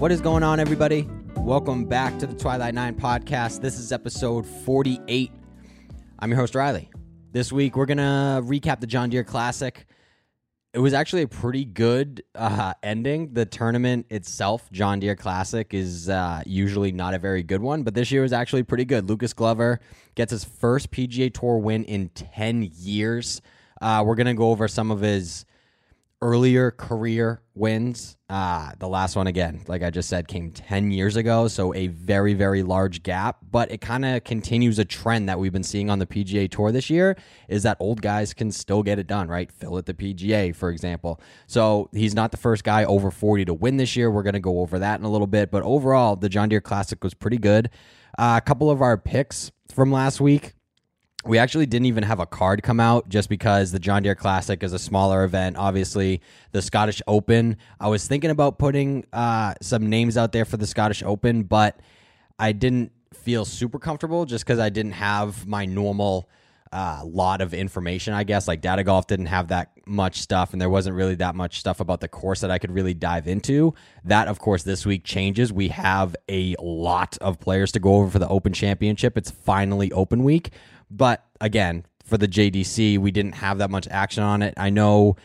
What is going on, everybody? Welcome back to the Twilight Nine podcast. This is episode 48. I'm your host, Riley. This week, we're going to recap the John Deere Classic. It was actually a pretty good uh, ending. The tournament itself, John Deere Classic, is uh, usually not a very good one, but this year was actually pretty good. Lucas Glover gets his first PGA Tour win in 10 years. Uh, we're going to go over some of his earlier career wins. Uh, the last one, again, like I just said, came 10 years ago. So a very, very large gap. But it kind of continues a trend that we've been seeing on the PGA Tour this year is that old guys can still get it done, right? Phil at the PGA, for example. So he's not the first guy over 40 to win this year. We're going to go over that in a little bit. But overall, the John Deere Classic was pretty good. Uh, a couple of our picks from last week we actually didn't even have a card come out just because the John Deere Classic is a smaller event. Obviously, the Scottish Open. I was thinking about putting uh, some names out there for the Scottish Open, but I didn't feel super comfortable just because I didn't have my normal uh, lot of information. I guess like Data Golf didn't have that much stuff, and there wasn't really that much stuff about the course that I could really dive into. That, of course, this week changes. We have a lot of players to go over for the Open Championship. It's finally Open Week. But again, for the JDC, we didn't have that much action on it. I know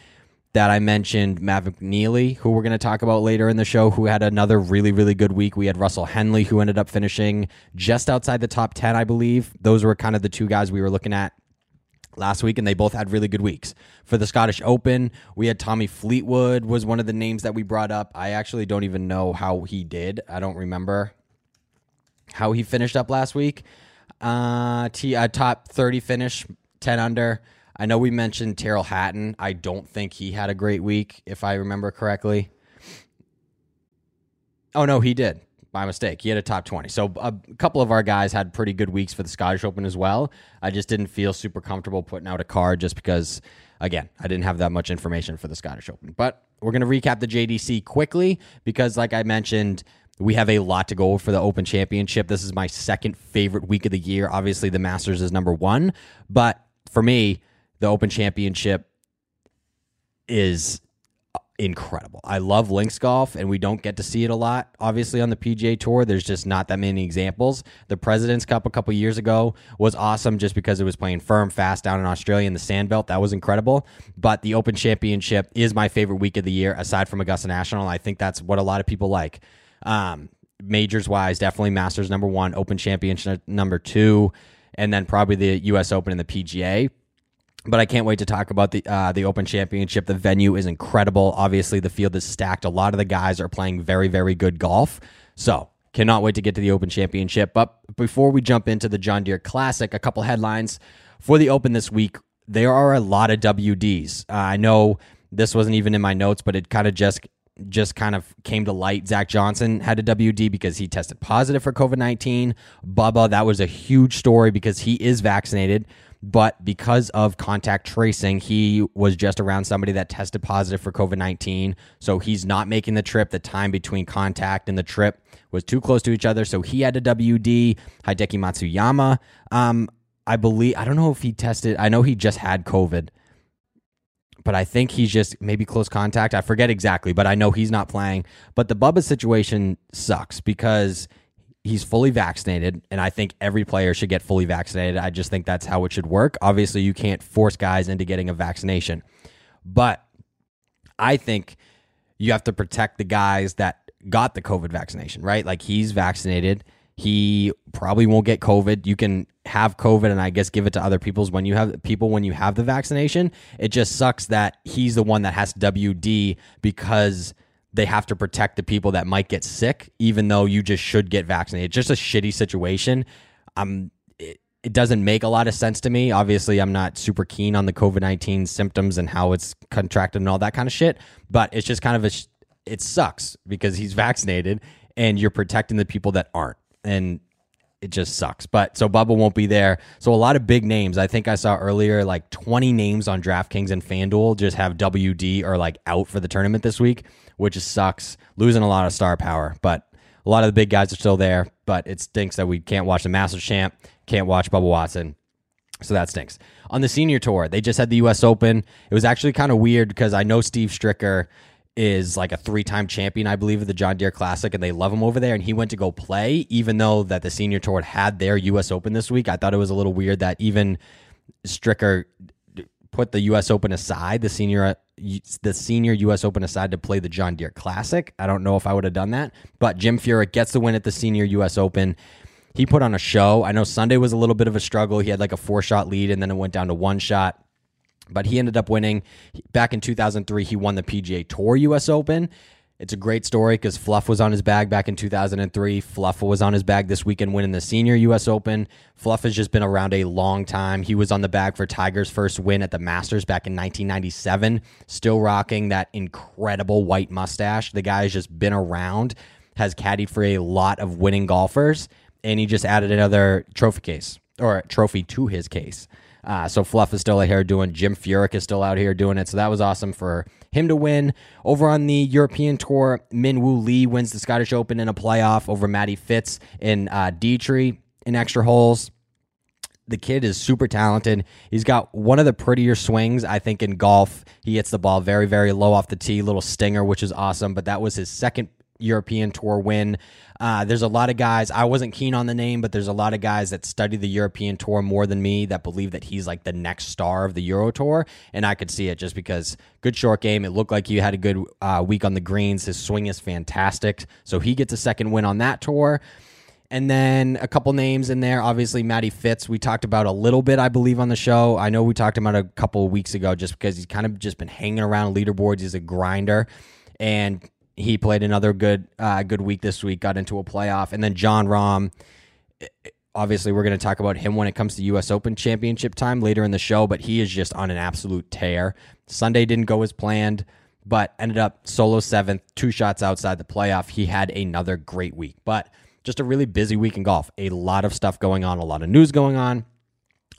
that I mentioned Mav McNeely, who we're going to talk about later in the show, who had another really, really good week. We had Russell Henley, who ended up finishing just outside the top 10, I believe. Those were kind of the two guys we were looking at last week and they both had really good weeks for the scottish open we had tommy fleetwood was one of the names that we brought up i actually don't even know how he did i don't remember how he finished up last week uh, T, uh, top 30 finish, 10 under. I know we mentioned Tyrrell Hatton. I don't think he had a great week, if I remember correctly. Oh, no, he did. My mistake. He had a top 20. So a couple of our guys had pretty good weeks for the Scottish Open as well. I just didn't feel super comfortable putting out a card just because, again, I didn't have that much information for the Scottish Open. But we're going to recap the JDC quickly because, like I mentioned, we have a lot to go for the Open Championship. This is my second favorite week of the year. Obviously, the Masters is number one, but for me, the Open Championship is incredible. I love links golf, and we don't get to see it a lot. Obviously, on the PGA Tour, there's just not that many examples. The President's Cup a couple years ago was awesome just because it was playing firm, fast down in Australia in the Sandbelt. That was incredible. But the Open Championship is my favorite week of the year, aside from Augusta National. I think that's what a lot of people like. Um, majors wise, definitely Masters number one, Open Championship number two, and then probably the U.S. Open and the PGA. But I can't wait to talk about the uh, the Open Championship. The venue is incredible. Obviously, the field is stacked. A lot of the guys are playing very, very good golf. So cannot wait to get to the Open Championship. But before we jump into the John Deere Classic, a couple headlines for the Open this week. There are a lot of WDs. Uh, I know this wasn't even in my notes, but it kind of just just kind of came to light. Zach Johnson had a WD because he tested positive for COVID 19. Bubba, that was a huge story because he is vaccinated, but because of contact tracing, he was just around somebody that tested positive for COVID 19. So he's not making the trip. The time between contact and the trip was too close to each other. So he had a WD. Hideki Matsuyama, um, I believe, I don't know if he tested, I know he just had COVID but I think he's just maybe close contact. I forget exactly, but I know he's not playing. But the Bubba situation sucks because he's fully vaccinated, and I think every player should get fully vaccinated. I just think that's how it should work. Obviously, you can't force guys into getting a vaccination, but I think you have to protect the guys that got the COVID vaccination, right? Like he's vaccinated he probably won't get COVID. You can have COVID and I guess give it to other people's when you have people when you have the vaccination. It just sucks that he's the one that has WD because they have to protect the people that might get sick, even though you just should get vaccinated. Just a shitty situation. Um, it, it doesn't make a lot of sense to me. Obviously, I'm not super keen on the COVID 19 symptoms and how it's contracted and all that kind of shit, but it's just kind of a, it sucks because he's vaccinated and you're protecting the people that aren't and it just sucks. But so Bubba won't be there. So a lot of big names. I think I saw earlier like 20 names on DraftKings and FanDuel just have WD or like out for the tournament this week, which just sucks. Losing a lot of star power, but a lot of the big guys are still there. But it stinks that we can't watch the Masters champ, can't watch Bubba Watson. So that stinks. On the senior tour, they just had the U.S. Open. It was actually kind of weird because I know Steve Stricker is like a three-time champion, I believe, of the John Deere Classic, and they love him over there. And he went to go play, even though that the Senior Tour had their U.S. Open this week. I thought it was a little weird that even Stricker put the U.S. Open aside, the senior the senior U.S. Open aside to play the John Deere Classic. I don't know if I would have done that, but Jim Furyk gets the win at the senior U.S. Open. He put on a show. I know Sunday was a little bit of a struggle. He had like a four shot lead, and then it went down to one shot. But he ended up winning. Back in 2003, he won the PGA Tour U.S. Open. It's a great story because Fluff was on his bag back in 2003. Fluff was on his bag this weekend winning the senior U.S. Open. Fluff has just been around a long time. He was on the bag for Tiger's first win at the Masters back in 1997, still rocking that incredible white mustache. The guy has just been around, has caddied for a lot of winning golfers, and he just added another trophy case or trophy to his case. Uh, so Fluff is still out here doing. Jim Furyk is still out here doing it. So that was awesome for him to win. Over on the European Tour, Min Woo Lee wins the Scottish Open in a playoff over Matty Fitz in uh, Detry in extra holes. The kid is super talented. He's got one of the prettier swings, I think, in golf. He hits the ball very, very low off the tee, little stinger, which is awesome. But that was his second European Tour win. Uh, there's a lot of guys. I wasn't keen on the name, but there's a lot of guys that study the European Tour more than me that believe that he's like the next star of the Euro Tour, and I could see it just because good short game. It looked like he had a good uh, week on the greens. His swing is fantastic, so he gets a second win on that tour. And then a couple names in there. Obviously, Matty Fitz, we talked about a little bit, I believe, on the show. I know we talked about a couple weeks ago just because he's kind of just been hanging around leaderboards. He's a grinder. And he played another good uh, good week this week, got into a playoff, and then Jon Rahm. Obviously, we're going to talk about him when it comes to U.S. Open Championship time later in the show, but he is just on an absolute tear. Sunday didn't go as planned, but ended up solo seventh, two shots outside the playoff. He had another great week, but just a really busy week in golf. A lot of stuff going on, a lot of news going on,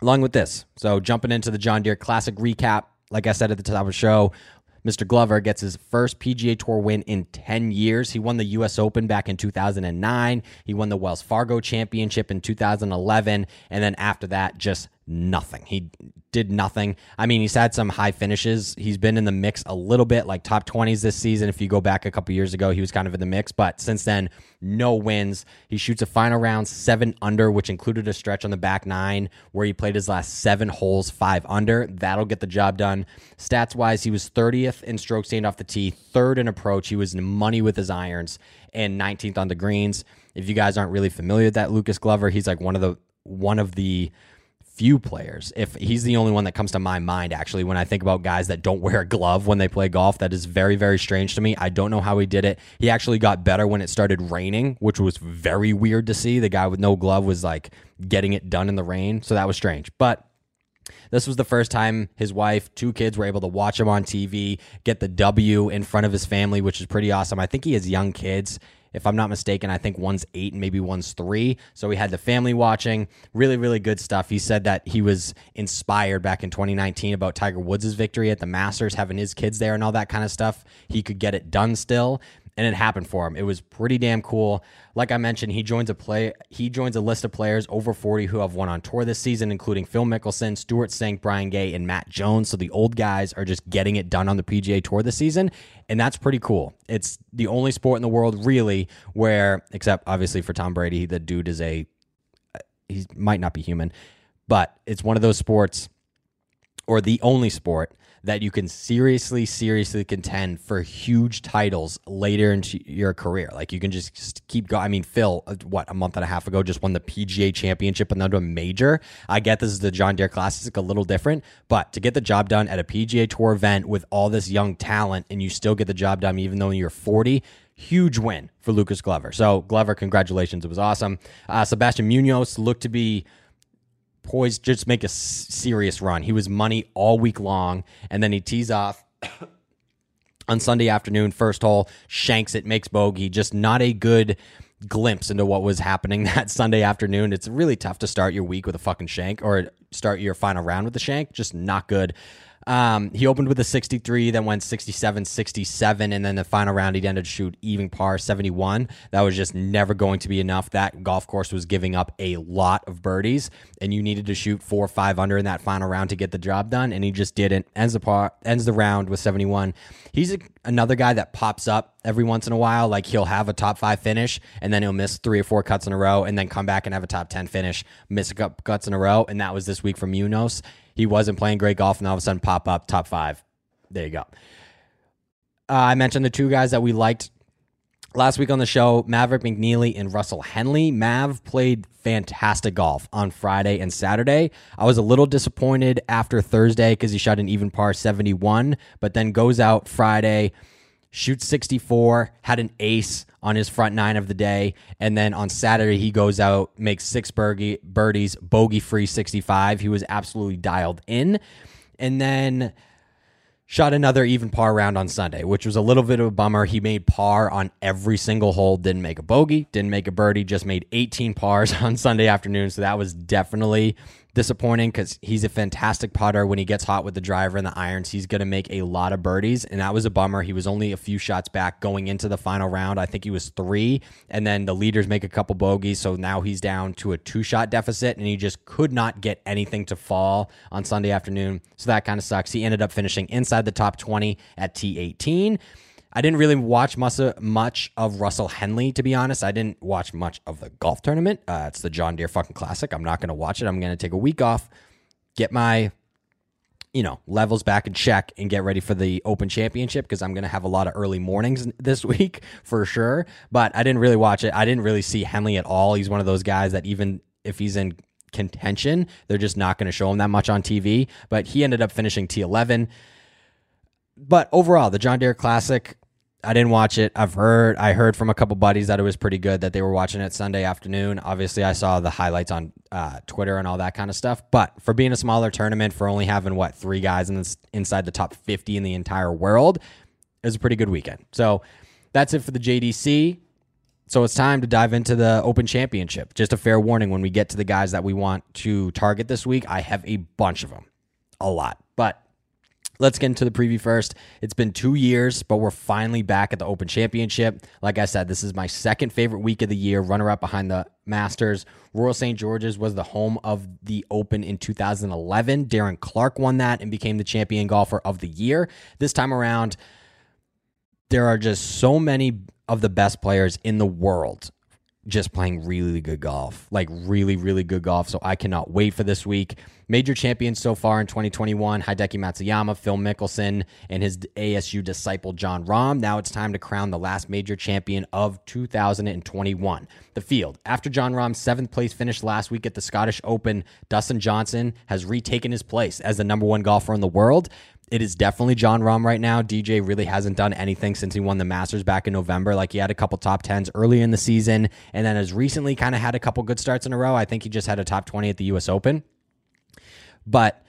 along with this. So, jumping into the John Deere Classic recap, like I said at the top of the show, Mr. Glover gets his first PGA Tour win in 10 years. He won the U.S. Open back in 2009. He won the Wells Fargo Championship in 2011. And then after that, just nothing. He did nothing. I mean, he's had some high finishes. He's been in the mix a little bit, like top 20s this season. If you go back a couple years ago, he was kind of in the mix, but since then, no wins. He shoots a final round seven under, which included a stretch on the back nine where he played his last seven holes five under. That'll get the job done. Stats wise, he was 30th in strokes gained off the tee, third in approach. He was money with his irons, and 19th on the greens. If you guys aren't really familiar with that Lucas Glover, he's like one of the one of the few players. If he's the only one that comes to my mind, actually, when I think about guys that don't wear a glove when they play golf, that is very, very strange to me. I don't know how he did it. He actually got better when it started raining, which was very weird to see. The guy with no glove was like getting it done in the rain. So that was strange. But this was the first time his wife, two kids were able to watch him on TV, get the W in front of his family, which is pretty awesome. I think he has young kids if I'm not mistaken, I think one's eight and maybe one's three. So we had the family watching. Really, really good stuff. He said that he was inspired back in 2019 about Tiger Woods' victory at the Masters, having his kids there and all that kind of stuff. He could get it done still and it happened for him. It was pretty damn cool. Like I mentioned, he joins a play. He joins a list of players over 40 who have won on tour this season, including Phil Mickelson, Stewart Cink, Brian Gay, and Matt Jones. So the old guys are just getting it done on the PGA Tour this season, and that's pretty cool. It's the only sport in the world, really, where except obviously for Tom Brady, the dude is a he might not be human, but it's one of those sports or the only sport that you can seriously, seriously contend for huge titles later into your career. Like you can just just keep going. I mean, Phil, uh, what a month and a half ago, just won the PGA Championship and then to a major. I get this is the John Deere Classic, a little different, but to get the job done at a PGA Tour event with all this young talent and you still get the job done even though you're 40 huge win for Lucas Glover. So, Glover, congratulations. It was awesome. Uh, Sebastian Munoz looked to be poised just make a serious run. He was money all week long, and then he tees off on Sunday afternoon, first hole, shanks it, makes bogey. Just not a good glimpse into what was happening that Sunday afternoon. It's really tough to start your week with a fucking shank or start your final round with a shank. Just not good. Um, he opened with a 63, then went 67, 67, and then the final round he ended to shoot even par 71. That was just never going to be enough. That golf course was giving up a lot of birdies, and you needed to shoot four or five under in that final round to get the job done, and he just didn't. Ends the par, ends the round with 71. He's a, another guy that pops up every once in a while. Like he'll have a top five finish, and then he'll miss three or four cuts in a row, and then come back and have a top 10 finish, miss a couple cuts in a row, and that was this week from Munoz he wasn't playing great golf, and all of a sudden pop up top five. There you go. Uh, I mentioned the two guys that we liked last week on the show Maverick McNeely and Russell Henley. Mav played fantastic golf on Friday and Saturday. I was a little disappointed after Thursday because he shot an even par 71, but then goes out Friday, shoots 64, had an ace on his front nine of the day. And then on Saturday, he goes out, makes six birdie, birdies, bogey free 65. He was absolutely dialed in. And then shot another even par round on Sunday, which was a little bit of a bummer. He made par on every single hole, didn't make a bogey, didn't make a birdie, just made 18 pars on Sunday afternoon. So that was definitely disappointing because he's a fantastic putter. When he gets hot with the driver and the irons, he's going to make a lot of birdies. And that was a bummer. He was only a few shots back going into the final round. I think he was three. And then the leaders make a couple bogeys. So now he's down to a two shot deficit and he just could not get anything to fall on Sunday afternoon. So that kind of sucks. He ended up finishing inside the top 20 at T18. I didn't really watch much of Russell Henley, to be honest. I didn't watch much of the golf tournament. Uh, it's the John Deere fucking classic. I'm not going to watch it. I'm going to take a week off, get my, you know, levels back in check, and get ready for the Open Championship because I'm going to have a lot of early mornings this week for sure. But I didn't really watch it. I didn't really see Henley at all. He's one of those guys that even if he's in contention, they're just not going to show him that much on TV. But he ended up finishing T11 but overall, the John Deere Classic, I didn't watch it. I've heard I heard from a couple buddies that it was pretty good that they were watching it Sunday afternoon. Obviously, I saw the highlights on uh, Twitter and all that kind of stuff. But for being a smaller tournament, for only having what three guys in this, inside the top fifty in the entire world, it was a pretty good weekend. So that's it for the JDC. So it's time to dive into the Open Championship. Just a fair warning when we get to the guys that we want to target this week, I have a bunch of them, a lot. But Let's get into the preview first. It's been two years, but we're finally back at the Open Championship. Like I said, this is my second favorite week of the year, runner up behind the Masters. Royal St. George's was the home of the Open in 2011. Darren Clarke won that and became the champion golfer of the year. This time around, there are just so many of the best players in the world just playing really good golf, like really, really good golf. So I cannot wait for this week. Major champions so far in 2021 Hideki Matsuyama, Phil Mickelson, and his ASU disciple Jon Rahm. Now it's time to crown the last major champion of 2021. The field. After Jon Rahm's seventh place finish last week at the Scottish Open, Dustin Johnson has retaken his place as the number one golfer in the world it is definitely Jon Rahm right now. DJ really hasn't done anything since he won the Masters back in November. Like he had a couple top tens early in the season, and then has recently kind of had a couple good starts in a row. I think he just had a top twenty at the U.S. Open, but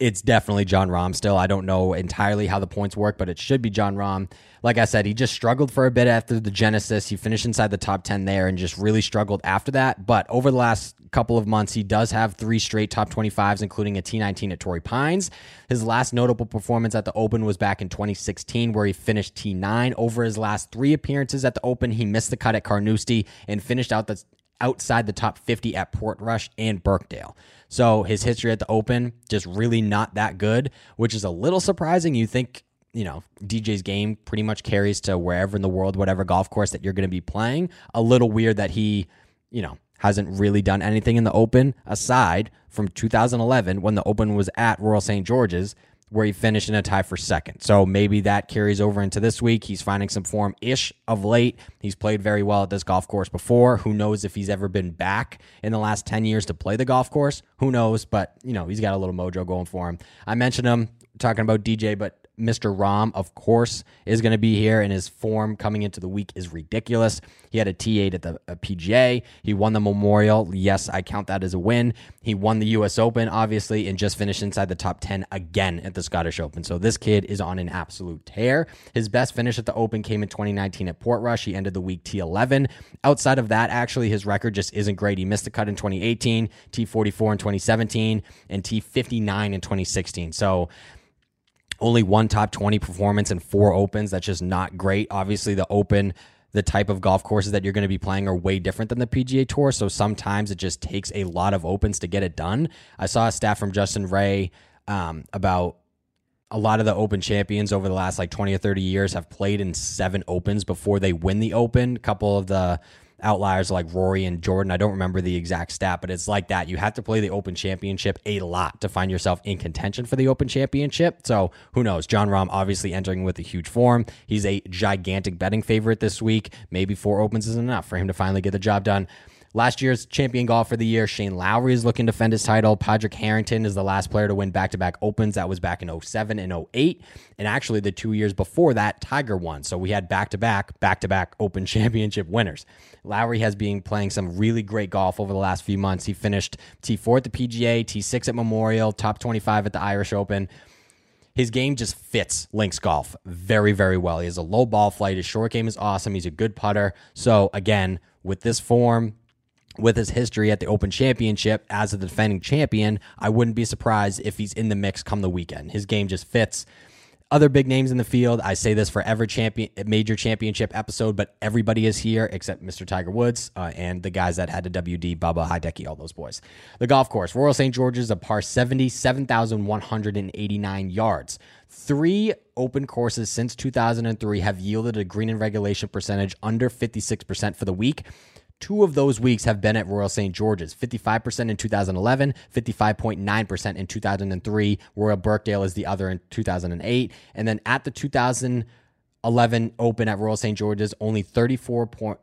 it's definitely Jon Rahm still. I don't know entirely how the points work, but it should be Jon Rahm. Like I said, he just struggled for a bit after the Genesis. He finished inside the top 10 there and just really struggled after that. But over the last couple of months, he does have three straight top 25s, including a T19 at Torrey Pines. His last notable performance at the Open was back in 2016, where he finished T9. Over his last three appearances at the Open, he missed the cut at Carnoustie and finished out the outside the top 50 at Portrush and Birkdale. So his history at the Open just really not that good, which is a little surprising. You think, you know, DJ's game pretty much carries to wherever in the world, whatever golf course that you're going to be playing. A little weird that he, you know, hasn't really done anything in the Open aside from 2011 when the Open was at Royal St. George's where he finished in a tie for second. So maybe that carries over into this week. He's finding some form ish of late. He's played very well at this golf course before. Who knows if he's ever been back in the last 10 years to play the golf course? Who knows? But, you know, he's got a little mojo going for him. I mentioned him talking about DJ, but Mr. Rahm, of course, is going to be here, and his form coming into the week is ridiculous. He had a T8 at the uh, PGA. He won the Memorial. Yes, I count that as a win. He won the U.S. Open, obviously, and just finished inside the top 10 again at the Scottish Open. So this kid is on an absolute tear. His best finish at the Open came in 2019 at Portrush. He ended the week T11. Outside of that, actually, his record just isn't great. He missed the cut in 2018, T44 in 2017, and T59 in 2016. So, only one top 20 performance and four opens. That's just not great. Obviously, the open, the type of golf courses that you're going to be playing are way different than the PGA Tour. So sometimes it just takes a lot of opens to get it done. I saw a stat from Justin Ray um, about a lot of the open champions over the last like 20 or 30 years have played in seven opens before they win the open. A couple of the outliers like Rory and Jordan. I don't remember the exact stat, but it's like that. You have to play the Open Championship a lot to find yourself in contention for the Open Championship. So who knows? Jon Rahm obviously entering with a huge form. He's a gigantic betting favorite this week. Maybe four opens is enough for him to finally get the job done. Last year's champion golfer of the year, Shane Lowry, is looking to defend his title. Padraig Harrington is the last player to win back to back opens. That was back in 07 and 08. And actually, the two years before that, Tiger won. So we had back to back, back to back Open Championship winners. Lowry has been playing some really great golf over the last few months. He finished T4 at the PGA, T6 at Memorial, top 25 at the Irish Open his game just fits links golf very, very well. He has a low ball flight. His short game is awesome. He's a good putter. So, again, with this form, with his history at the Open Championship as a defending champion, I wouldn't be surprised if he's in the mix come the weekend. His game just fits. Other big names in the field. I say this for every champion, major championship episode, but everybody is here except Mr. Tiger Woods uh, and the guys that had the WD, Bubba, Hideki, all those boys. The golf course, Royal St. George's, a par 70, 7,189 yards. Three open courses since 2003 have yielded a green and regulation percentage under 56% for the week. Two of those weeks have been at Royal St. George's 55% in 2011, 55.9% in 2003. Royal Birkdale is the other in 2008. And then at the 2011 Open at Royal St. George's, only 34%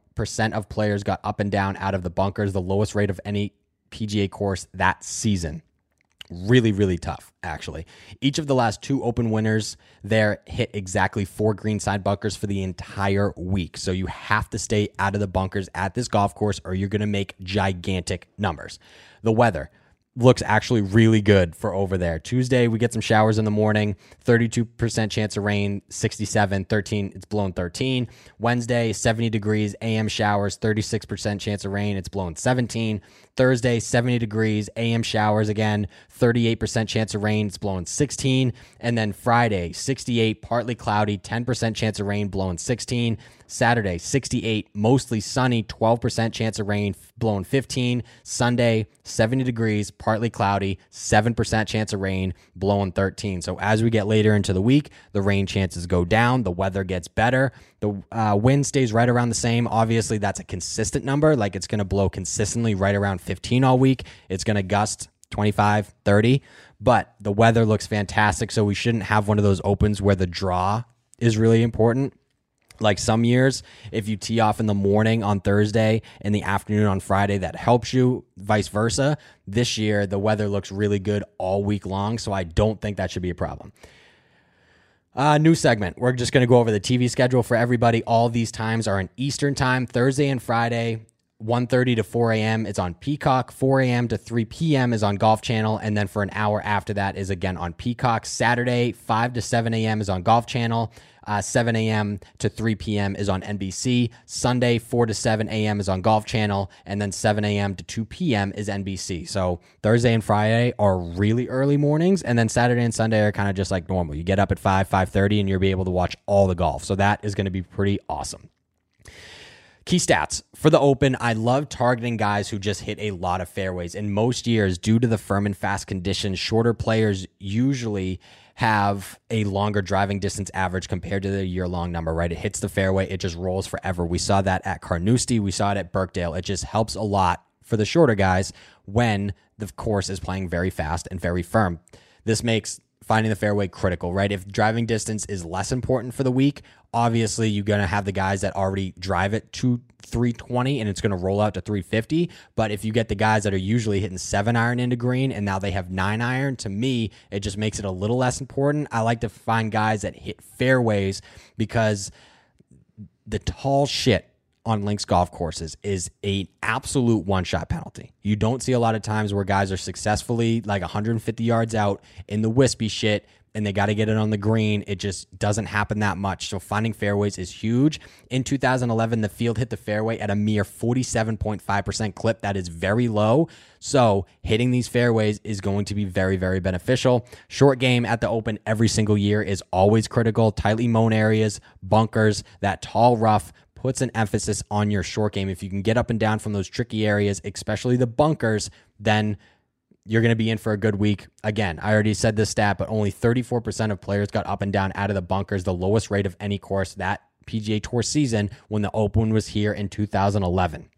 of players got up and down out of the bunkers, the lowest rate of any PGA course that season. Really, really tough, actually. Each of the last two open winners there hit exactly four greenside bunkers for the entire week. So you have to stay out of the bunkers at this golf course or you're going to make gigantic numbers. The weather looks actually really good for over there. Tuesday, we get some showers in the morning, 32% chance of rain, 67, 13, it's blown 13. Wednesday, 70 degrees, AM showers, 36% chance of rain, it's blown 17. Thursday, 70 degrees, AM showers again, 38% chance of rain, it's blowing 16. And then Friday, 68, partly cloudy, 10% chance of rain, blowing 16. Saturday, 68, mostly sunny, 12% chance of rain, blowing 15. Sunday, 70 degrees, partly cloudy, 7% chance of rain, blowing 13. So as we get later into the week, the rain chances go down, the weather gets better, the uh, wind stays right around the same. Obviously, that's a consistent number. Like it's going to blow consistently right around 15 all week. It's going to gust 25, 30, but the weather looks fantastic. So we shouldn't have one of those opens where the draw is really important. Like some years, if you tee off in the morning on Thursday and the afternoon on Friday, that helps you, vice versa. This year, the weather looks really good all week long. So I don't think that should be a problem. Uh, new segment. We're just going to go over the TV schedule for everybody. All these times are in Eastern time, Thursday and Friday. 1.30 to 4 a.m. is on Peacock. 4 a.m. to 3 p.m. is on Golf Channel. And then for an hour after that is again on Peacock. Saturday, 5 to 7 a.m. is on Golf Channel. Uh, 7 a.m. to 3 p.m. is on NBC. Sunday, 4 to 7 a.m. is on Golf Channel. And then 7 a.m. to 2 p.m. is NBC. So Thursday and Friday are really early mornings. And then Saturday and Sunday are kind of just like normal. You get up at 5, 5.30 and you'll be able to watch all the golf. So that is going to be pretty awesome. Key stats for the Open. I love targeting guys who just hit a lot of fairways. In most years, due to the firm and fast conditions, shorter players usually have a longer driving distance average compared to the year long number, right? It hits the fairway, it just rolls forever. We saw that at Carnoustie, we saw it at Birkdale. It just helps a lot for the shorter guys when the course is playing very fast and very firm. This makes finding the fairway critical, right? If driving distance is less important for the week, obviously you're going to have the guys that already drive it to 320 and it's going to roll out to 350. But if you get the guys that are usually hitting seven iron into green and now they have nine iron, to me, it just makes it a little less important. I like to find guys that hit fairways because the tall shit on links golf courses is a absolute one shot penalty. You don't see a lot of times where guys are successfully like 150 yards out in the wispy shit and they got to get it on the green. It just doesn't happen that much. So finding fairways is huge. In 2011, the field hit the fairway at a mere 47.5% clip. That is very low. So hitting these fairways is going to be very, very beneficial. Short game at the open every single year is always critical. Tightly mown areas, bunkers, that tall rough puts an emphasis on your short game. If you can get up and down from those tricky areas, especially the bunkers, then you're going to be in for a good week. Again, I already said this stat, but only 34% of players got up and down out of the bunkers, the lowest rate of any course that PGA Tour season when the Open was here in 2011.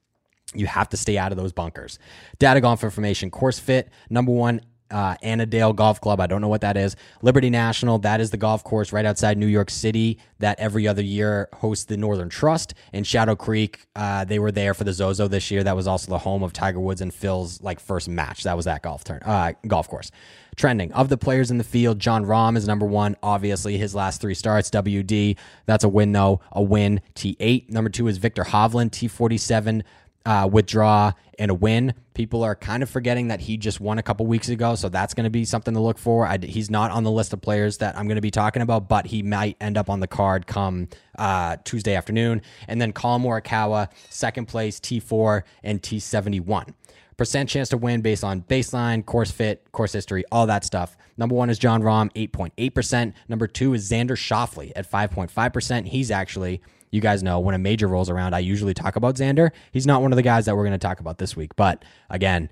You have to stay out of those bunkers. Data golf information, course fit, number one uh, Annandale Golf Club. I don't know what that is. Liberty National, that is the golf course right outside New York City that every other year hosts the Northern Trust. And Shadow Creek, uh, they were there for the Zozo this year. That was also the home of Tiger Woods and Phil's like first match. That was that golf turn, uh, golf course. Trending of the players in the field, Jon Rahm is number one. Obviously, his last three starts, WD. That's a win though, a win. T8. Number two is Viktor Hovland, T47 uh, withdraw and a win. People are kind of forgetting that he just won a couple weeks ago, so that's going to be something to look for. I, he's not on the list of players that I'm going to be talking about, but he might end up on the card come uh, Tuesday afternoon. And then Collin Morikawa, second place, T4 and T71 percent chance to win based on baseline, course fit, course history, all that stuff. Number one is Jon Rahm, 8.8%. Number two is Xander Schauffele at 5.5%. He's actually you guys know when a major rolls around, I usually talk about Xander. He's not one of the guys that we're going to talk about this week. But again,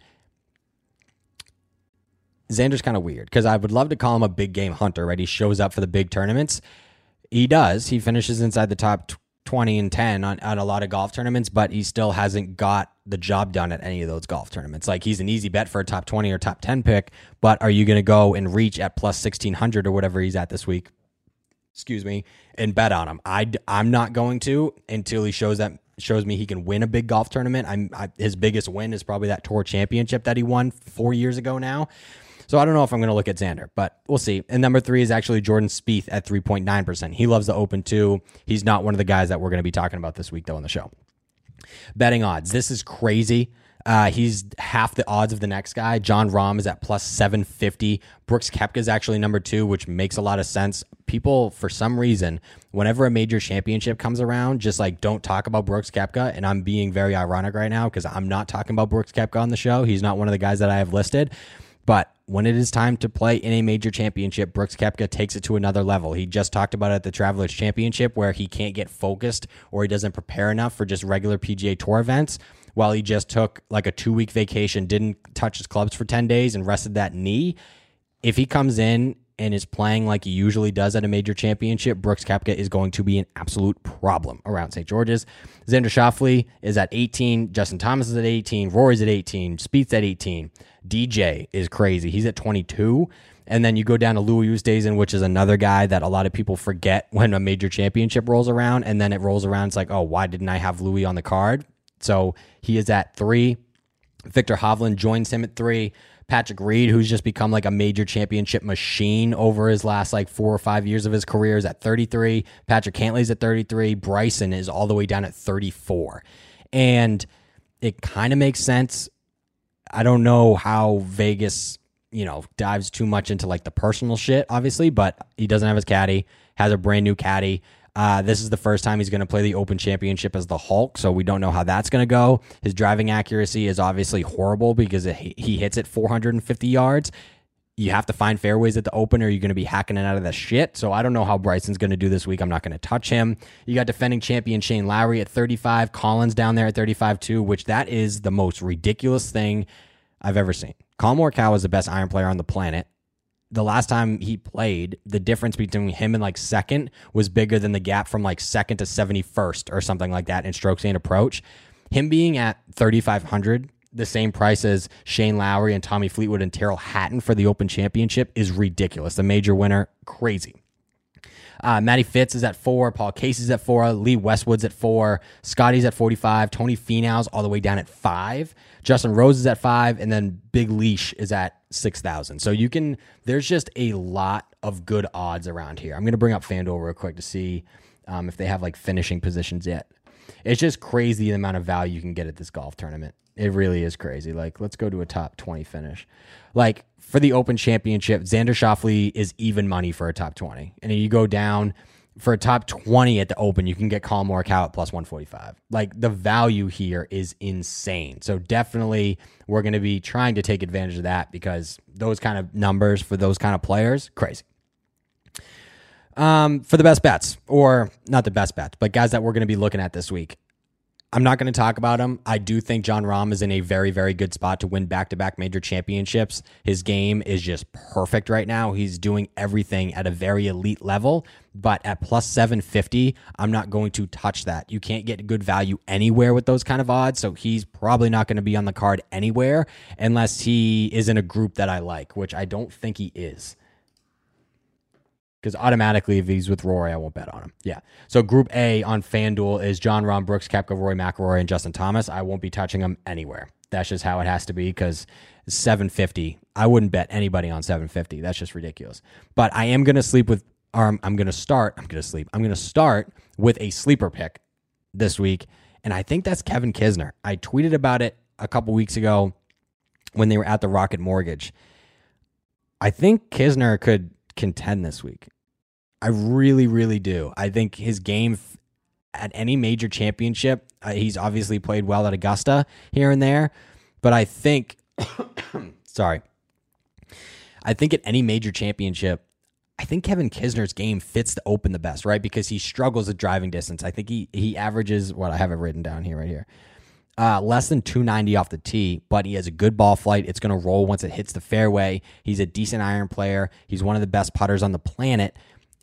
Xander's kind of weird because I would love to call him a big game hunter, right? He shows up for the big tournaments. He does. He finishes inside the top 20 and 10 on, on a lot of golf tournaments, but he still hasn't got the job done at any of those golf tournaments. Like he's an easy bet for a top 20 or top 10 pick, but are you going to go and reach at plus 1600 or whatever he's at this week? excuse me, and bet on him. I I'm not going to until he shows that shows me he can win a big golf tournament. I'm I, his biggest win is probably that tour championship that he won four years ago now. So I don't know if I'm going to look at Xander, but we'll see. And number three is actually Jordan Spieth at 3.9%. He loves the Open too. He's not one of the guys that we're going to be talking about this week though on the show. Betting odds. This is crazy. Uh, he's half the odds of the next guy. Jon Rahm is at plus 750. Brooks Koepka is actually number two, which makes a lot of sense. People, for some reason, whenever a major championship comes around, just like don't talk about Brooks Koepka. And I'm being very ironic right now because I'm not talking about Brooks Koepka on the show. He's not one of the guys that I have listed. But when it is time to play in a major championship, Brooks Koepka takes it to another level. He just talked about it at the Travelers Championship where he can't get focused or he doesn't prepare enough for just regular PGA Tour events while he just took like a two week vacation, didn't touch his clubs for 10 days and rested that knee. If he comes in and is playing like he usually does at a major championship, Brooks Koepka is going to be an absolute problem around St. George's. Xander Schauffele is at 18. Justin Thomas is at 18. Rory's at 18. Spieth's at 18. DJ is crazy. He's at 22. And then you go down to Louis Oosthuizen, which is another guy that a lot of people forget when a major championship rolls around. And then it rolls around. It's like, oh, why didn't I have Louis on the card? So he is at three. Viktor Hovland joins him at three. Patrick Reed, who's just become like a major championship machine over his last like four or five years of his career, is at 33. Patrick Cantlay's at 33. Bryson is all the way down at 34. And it kind of makes sense. I don't know how Vegas, you know, dives too much into like the personal shit, obviously, but he doesn't have his caddy, has a brand new caddy. Uh, this is the first time he's going to play the Open Championship as the Hulk, so we don't know how that's going to go. His driving accuracy is obviously horrible because it, he hits it 450 yards. You have to find fairways at the Open, or you're going to be hacking it out of the shit. So I don't know how Bryson's going to do this week. I'm not going to touch him. You got defending champion Shane Lowry at 35, Collins down there at 35 too, which that is the most ridiculous thing I've ever seen. Collin Morikawa is the best iron player on the planet the last time he played, the difference between him and like second was bigger than the gap from like second to 71st or something like that in strokes and approach. Him being at 3,500, the same price as Shane Lowry and Tommy Fleetwood and Tyrrell Hatton for the Open Championship is ridiculous. The major winner, crazy. Uh, Matty Fitz is at four. Paul Casey's at four. Lee Westwood's at four. Scotty's at 45. Tony Finau's all the way down at five. Justin Rose is at five. And then Big Leash is at 6,000. So you can, there's just a lot of good odds around here. I'm going to bring up FanDuel real quick to see um, if they have like finishing positions yet. it's just crazy the amount of value you can get at this golf tournament. It really is crazy. Like, let's go to a top 20 finish. Like, for the Open Championship, Xander Schauffele is even money for a top 20. And you go down for a top 20 at the Open, you can get Collin Morikawa at plus 145. Like, the value here is insane. So, definitely, we're going to be trying to take advantage of that because those kind of numbers for those kind of players, crazy. Um, for the best bets, or not the best bets, but guys that we're going to be looking at this week. I'm not going to talk about him. I do think Jon Rahm is in a very, very good spot to win back to back major championships. His game is just perfect right now. He's doing everything at a very elite level, but at plus 750, I'm not going to touch that. You can't get good value anywhere with those kind of odds. So he's probably not going to be on the card anywhere unless he is in a group that I like, which I don't think he is because automatically if he's with Rory, I won't bet on him. Yeah. So Group A on FanDuel is Jon Rahm, Brooks Koepka, Rory McIlroy, and Justin Thomas. I won't be touching them anywhere. That's just how it has to be because 750. I wouldn't bet anybody on 750. That's just ridiculous. But I am going to sleep with. Or I'm going to start. I'm going to sleep. I'm going to start with a sleeper pick this week, and I think that's Kevin Kisner. I tweeted about it a couple weeks ago when they were at the Rocket Mortgage. I think Kisner could contend this week. I really, really do. I think his game at any major championship, uh, he's obviously played well at Augusta here and there, but I think, sorry, I think at any major championship, I think Kevin Kisner's game fits the Open the best, right? Because he struggles at driving distance. I think he he averages what I have it written down here right here. Uh, less than 290 off the tee, but he has a good ball flight. It's going to roll once it hits the fairway. He's a decent iron player. He's one of the best putters on the planet.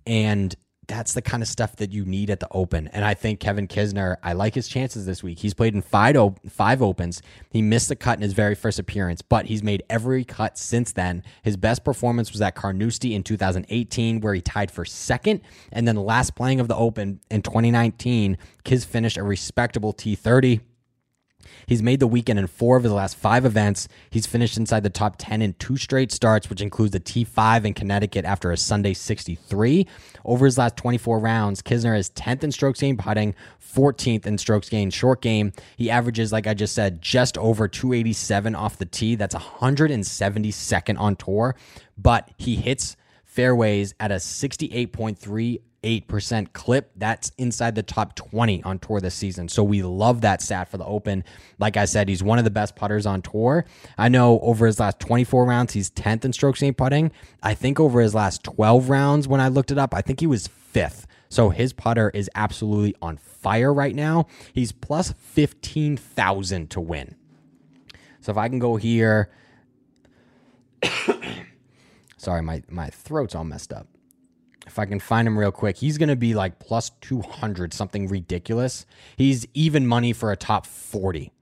And that's the kind of stuff that you need at the Open. And I think Kevin Kisner, I like his chances this week. He's played in five, op- five Opens. He missed the cut in his very first appearance, but he's made every cut since then. His best performance was at Carnoustie in 2018, where he tied for second. And then the last playing of the Open in 2019, Kis finished a respectable T30. He's made the weekend in four of his last five events. He's finished inside the top 10 in two straight starts, which includes the T5 in Connecticut after a Sunday 63. Over his last 24 rounds, Kisner is 10th in strokes gained putting, 14th in strokes gained short game. He averages, like I just said, just over 287 off the tee. That's 172nd on tour, but he hits fairways at a 68.3 8% clip. That's inside the top 20 on tour this season. So we love that stat for the Open. Like I said, he's one of the best putters on tour. I know over his last 24 rounds, he's 10th in strokes gained putting. I think over his last 12 rounds, when I looked it up, I think he was fifth. So his putter is absolutely on fire right now. He's plus 15,000 to win. So if I can go here, sorry, my, my throat's all messed up if I can find him real quick, he's going to be like plus 200, something ridiculous. He's even money for a top 40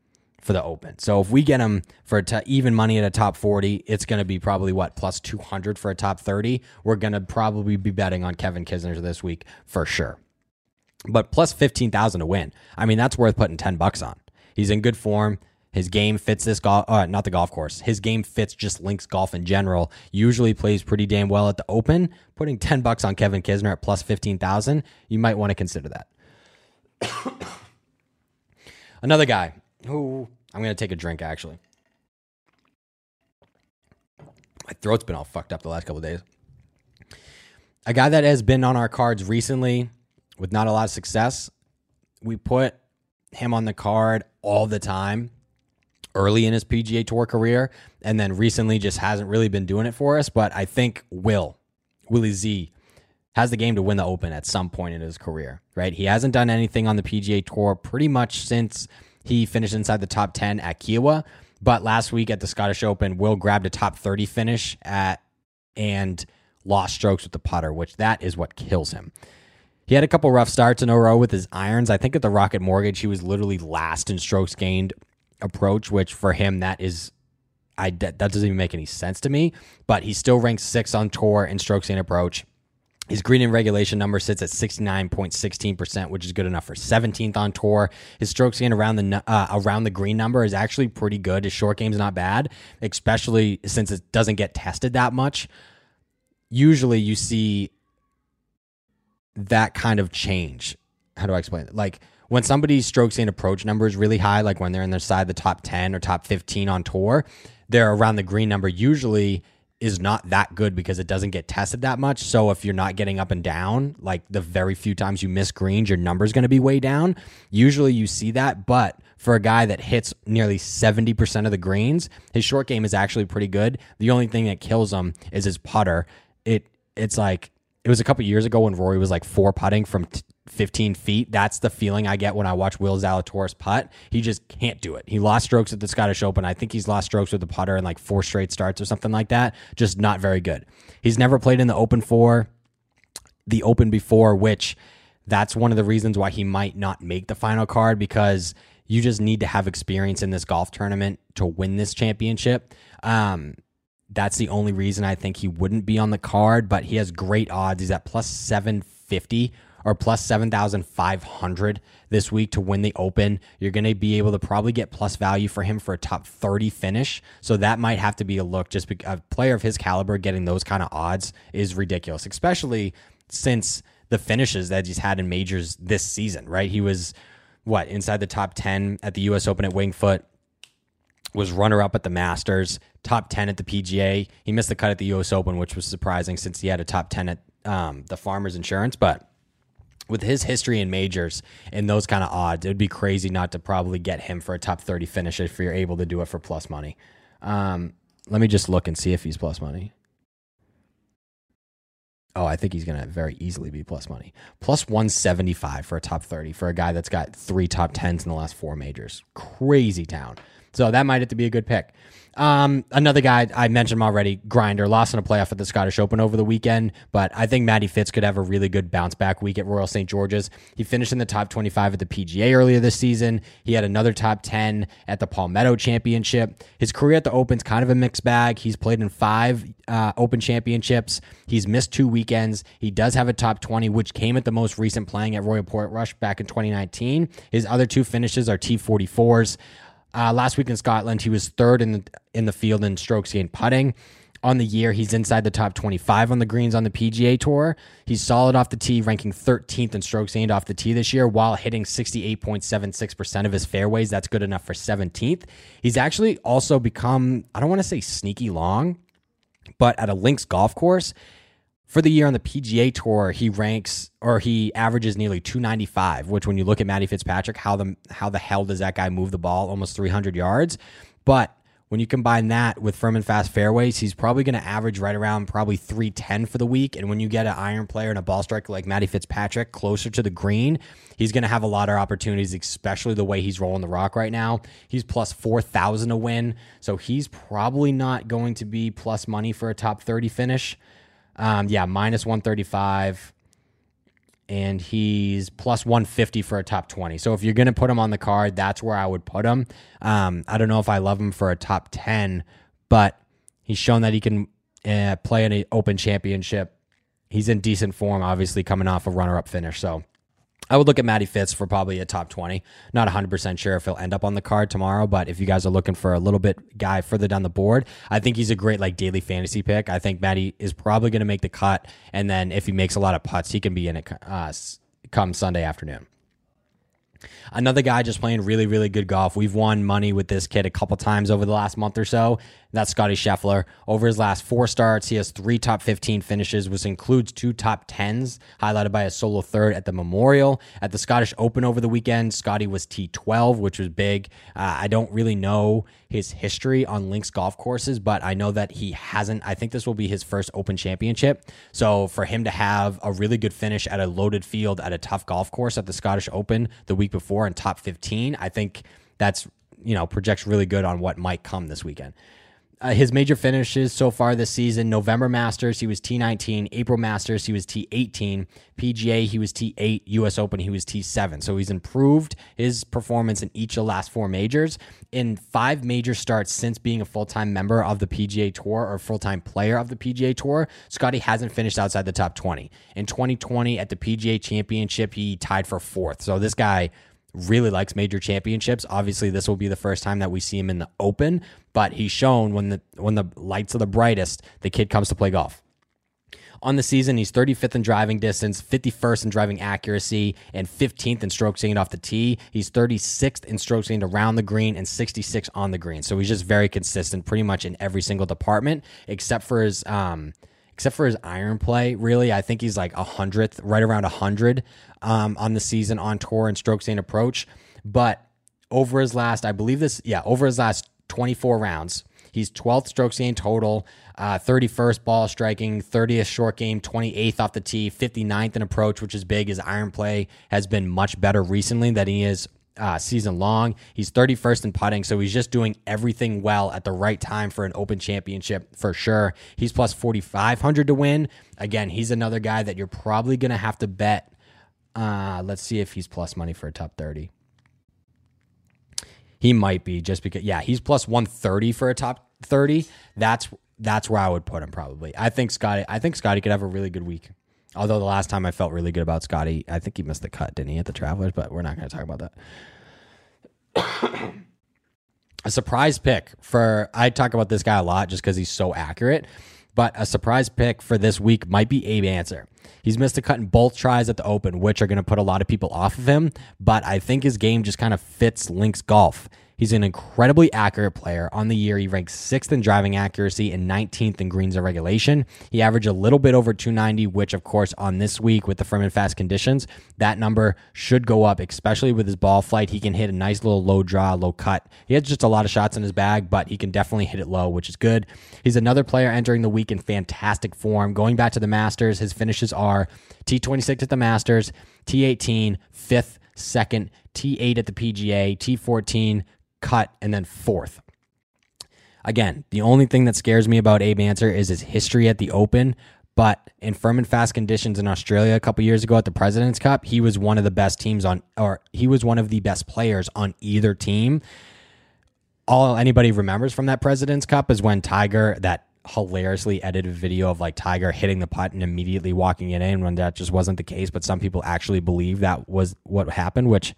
for the Open. So if we get him for even money at a top 40, it's going to be probably what, plus 200 for a top 30. We're going to probably be betting on Kevin Kisner this week for sure. But plus 15,000 to win. I mean, that's worth putting 10 bucks on. He's in good form. His game fits this golf, uh, not the golf course. His game fits just links golf in general. Usually plays pretty damn well at the Open. Putting ten bucks on Kevin Kisner at plus fifteen thousand, you might want to consider that. Another guy who I'm going to take a drink actually. My throat's been all fucked up the last couple days. A guy that has been on our cards recently with not a lot of success. We put him on the card all the time early in his PGA Tour career, and then recently just hasn't really been doing it for us. But I think Will, Willie Z, has the game to win the Open at some point in his career, right? He hasn't done anything on the PGA Tour pretty much since he finished inside the top 10 at Kiawah. But last week at the Scottish Open, Will grabbed a top 30 finish at and lost strokes with the putter, which that is what kills him. He had a couple rough starts in a row with his irons. I think at the Rocket Mortgage, he was literally last in strokes gained approach, which for him that is I that doesn't even make any sense to me. But he still ranks sixth on tour in strokes gained approach. His green and regulation number sits at 69.16%, which is good enough for 17th on tour. His strokes gained around the uh, around the green number is actually pretty good. His short game's not bad, especially since it doesn't get tested that much. Usually you see that kind of change. How do I explain it? Like when somebody's strokes gained approach number is really high, like when they're in their side the top 10 or top 15 on tour, they're around the green number usually is not that good because it doesn't get tested that much. So if you're not getting up and down, like the very few times you miss greens, your number's going to be way down. Usually you see that, but for a guy that hits nearly 70% of the greens, his short game is actually pretty good. The only thing that kills him is his putter. It it's like it was a couple years ago when Rory was like four putting from t- 15 feet. That's the feeling I get when I watch Will Zalatoris putt. He just can't do it. He lost strokes at the Scottish Open. I think he's lost strokes with the putter in like four straight starts or something like that. Just not very good. He's never played in the Open four, the Open before, which that's one of the reasons why he might not make the final card because you just need to have experience in this golf tournament to win this championship. Um, that's the only reason I think he wouldn't be on the card, but he has great odds. He's at plus 750 or plus 7,500 this week to win the Open. You're going to be able to probably get plus value for him for a top 30 finish. So that might have to be a look. Just a player of his caliber getting those kind of odds is ridiculous, especially since the finishes that he's had in majors this season, right? He was what inside the top 10 at the US Open at Winged Foot was runner up at the Masters, top 10 at the PGA. He missed the cut at the US Open, which was surprising since he had a top 10 at um, the Farmers Insurance. But with his history in majors and those kind of odds, it'd be crazy not to probably get him for a top 30 finish if you're able to do it for plus money. Um, let me just look and see if he's plus money. Oh, I think he's going to very easily be plus money. Plus 175 for a top 30 for a guy that's got three top 10s in the last four majors. Crazy town. So that might have to be a good pick. Um, another guy I mentioned him already, Grinder, lost in a playoff at the Scottish Open over the weekend, but I think Matty Fitz could have a really good bounce back week at Royal St. George's. He finished in the top 25 at the PGA earlier this season. He had another top 10 at the Palmetto Championship. His career at the Open's kind of a mixed bag. He's played in five uh, Open Championships. He's missed two weekends. He does have a top 20, which came at the most recent playing at Royal Portrush back in 2019. His other two finishes are T44s. Uh, last week in Scotland, he was third in the, in the field in strokes gained putting. On the year, he's inside the top 25 on the greens on the PGA Tour. He's solid off the tee, ranking 13th in strokes gained off the tee this year, while hitting 68.76% of his fairways. That's good enough for 17th. He's actually also become, I don't want to say sneaky long, but at a links golf course, for the year on the PGA Tour, he ranks or he averages nearly 295, which when you look at Matty Fitzpatrick, how the how the hell does that guy move the ball almost 300 yards? But when you combine that with firm and fast fairways, he's probably going to average right around probably 310 for the week. And when you get an iron player and a ball striker like Matty Fitzpatrick closer to the green, he's going to have a lot of opportunities, especially the way he's rolling the rock right now. He's plus 4,000 to win. So he's probably not going to be plus money for a top 30 finish. Um, yeah, minus 135. And he's plus 150 for a top 20. So if you're going to put him on the card, that's where I would put him. Um, I don't know if I love him for a top 10, but he's shown that he can uh, play in an open championship. He's in decent form, obviously, coming off a runner up finish. So I would look at Matty Fitz for probably a top 20. Not 100% sure if he'll end up on the card tomorrow, but if you guys are looking for a little bit guy further down the board, I think he's a great like daily fantasy pick. I think Matty is probably going to make the cut, and then if he makes a lot of putts, he can be in it uh, come Sunday afternoon. Another guy just playing really, really good golf. We've won money with this kid a couple times over the last month or so. That's Scotty Scheffler. Over his last four starts, he has three top 15 finishes, which includes two top 10s, highlighted by a solo third at the Memorial. At the Scottish Open over the weekend, Scotty was T12, which was big. Uh, I don't really know his history on links golf courses, but I know that he hasn't. I think this will be his first Open Championship. So for him to have a really good finish at a loaded field at a tough golf course at the Scottish Open the week before in top 15, I think that's you know projects really good on what might come this weekend. Uh, his major finishes so far this season November Masters, he was T19. April Masters, he was T18. PGA, he was T8. US Open, he was T7. So he's improved his performance in each of the last four majors. In five major starts since being a full time member of the PGA Tour or full time player of the PGA Tour, Scotty hasn't finished outside the top 20. In 2020, at the PGA Championship, he tied for fourth. So this guy really likes major championships. Obviously, this will be the first time that we see him in the open, but he's shown when the when the lights are the brightest, the kid comes to play golf. On the season, he's 35th in driving distance, 51st in driving accuracy, and 15th in strokes gained off the tee. He's 36th in strokes gained around the green and 66 on the green. So he's just very consistent pretty much in every single department except for his um except for his iron play. Really, I think he's like a hundredth, right around a hundred um, on the season on tour and strokes gained approach. But over his last, I believe this, yeah, over his last 24 rounds, he's 12th strokes gained total, uh, 31st ball striking, 30th short game, 28th off the tee, 59th in approach, which is big. His iron play has been much better recently than he is uh, season long. He's 31st in putting, so he's just doing everything well at the right time for an Open Championship for sure. He's plus 4,500 to win. Again, he's another guy that you're probably going to have to bet. Uh, let's see if he's plus money for a top 30. He might be just because, yeah, he's plus 130 for a top 30. That's that's where I would put him probably. I think Scotty. I think Scotty could have a really good week. Although the last time I felt really good about Scotty, I think he missed the cut, didn't he, at the Travelers? But we're not going to talk about that. a surprise pick for I talk about this guy a lot just because he's so accurate. But a surprise pick for this week might be Abe Ancer. He's missed a cut in both tries at the Open, which are going to put a lot of people off of him. But I think his game just kind of fits Links golf. He's an incredibly accurate player. On the year, he ranks sixth in driving accuracy and 19th in greens and regulation. He averaged a little bit over 290, which, of course, on this week with the firm and fast conditions, that number should go up, especially with his ball flight. He can hit a nice little low draw, low cut. He has just a lot of shots in his bag, but he can definitely hit it low, which is good. He's another player entering the week in fantastic form. Going back to the Masters, his finishes are T26 at the Masters, T18, fifth, second, T8 at the PGA, T14, cut, and then fourth. Again, the only thing that scares me about Abe Ancer is his history at the Open. But in firm and fast conditions in Australia a couple years ago at the President's Cup, he was one of the best teams on, or he was one of the best players on either team. All anybody remembers from that President's Cup is when Tiger, that hilariously edited video of like Tiger hitting the putt and immediately walking it in when that just wasn't the case. But some people actually believe that was what happened, which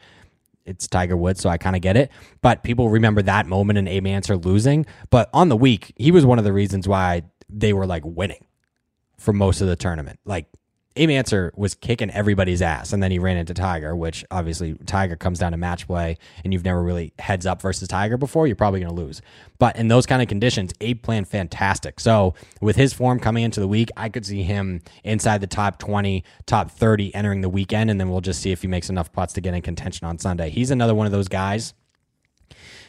it's Tiger Woods, so I kind of get it. But people remember that moment in Abe Ancer losing. But on the week, he was one of the reasons why they were like winning for most of the tournament. Like Abe Ancer was kicking everybody's ass, and then he ran into Tiger, which obviously Tiger comes down to match play, and you've never really heads up versus Tiger before, you're probably going to lose. But in those kind of conditions, Abe playing fantastic. So with his form coming into the week, I could see him inside the top 20, top 30 entering the weekend, and then we'll just see if he makes enough putts to get in contention on Sunday. He's another one of those guys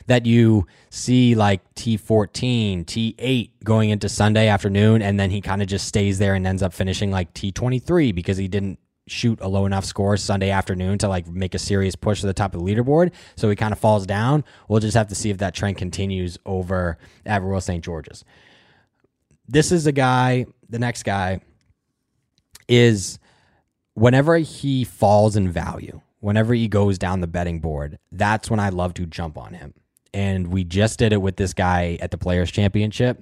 that you see like T14, T8 going into Sunday afternoon, and then he kind of just stays there and ends up finishing like T23 because he didn't shoot a low enough score Sunday afternoon to like make a serious push to the top of the leaderboard. So he kind of falls down. We'll just have to see if that trend continues over at Royal St. George's. This is a guy, the next guy is whenever he falls in value, whenever he goes down the betting board, that's when I love to jump on him and we just did it with this guy at the Players Championship.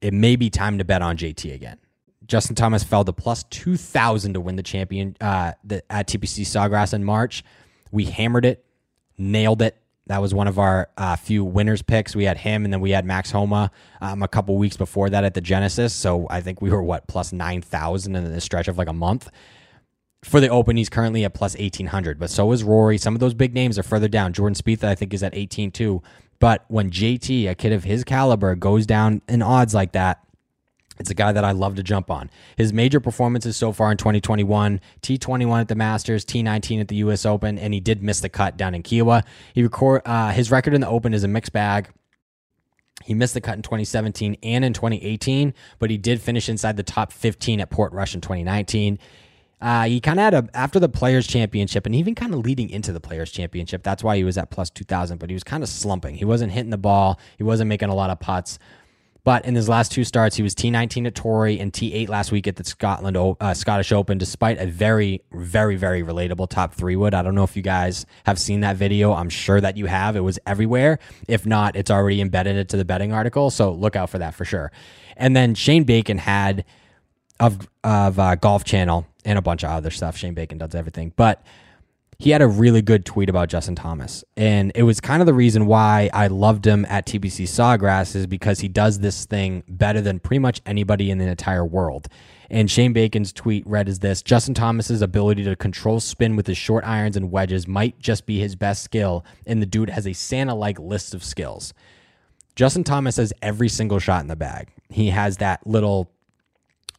It may be time to bet on JT again. Justin Thomas fell to plus 2,000 to win the champion uh, the, at TPC Sawgrass in March. We hammered it, nailed it. That was one of our uh, few winners picks. We had him, and then we had Max Homa um, a couple weeks before that at the Genesis. So I think we were what plus nine thousand in the stretch of like a month for the Open, he's currently at plus 1800, but so is Rory. Some of those big names are further down. Jordan Spieth, I think, is at 18 too. But when JT, a kid of his caliber, goes down in odds like that, it's a guy that I love to jump on. His major performances so far in 2021 T21 at the Masters, T19 at the US Open, and he did miss the cut down in Kiawah. He record, uh, his record in the Open is a mixed bag. He missed the cut in 2017 and in 2018, but he did finish inside the top 15 at Portrush in 2019. Uh, he kind of had a after the Players Championship, and even kind of leading into the Players Championship. That's why he was at plus two thousand. But he was kind of slumping. He wasn't hitting the ball. He wasn't making a lot of putts. But in his last two starts, he was T19 at Torrey and T8 last week at the Scotland uh, Scottish Open, despite a very, very, very relatable top three wood. I don't know if you guys have seen that video. I'm sure that you have. It was everywhere. If not, it's already embedded into the betting article. So look out for that for sure. And then Shane Bacon had of of uh, Golf Channel and a bunch of other stuff. Shane Bacon does everything, but he had a really good tweet about Justin Thomas. And it was kind of the reason why I loved him at TPC Sawgrass is because he does this thing better than pretty much anybody in the entire world. And Shane Bacon's tweet read as this Justin Thomas's ability to control spin with his short irons and wedges might just be his best skill, and the dude has a Santa like list of skills. Justin Thomas has every single shot in the bag. He has that little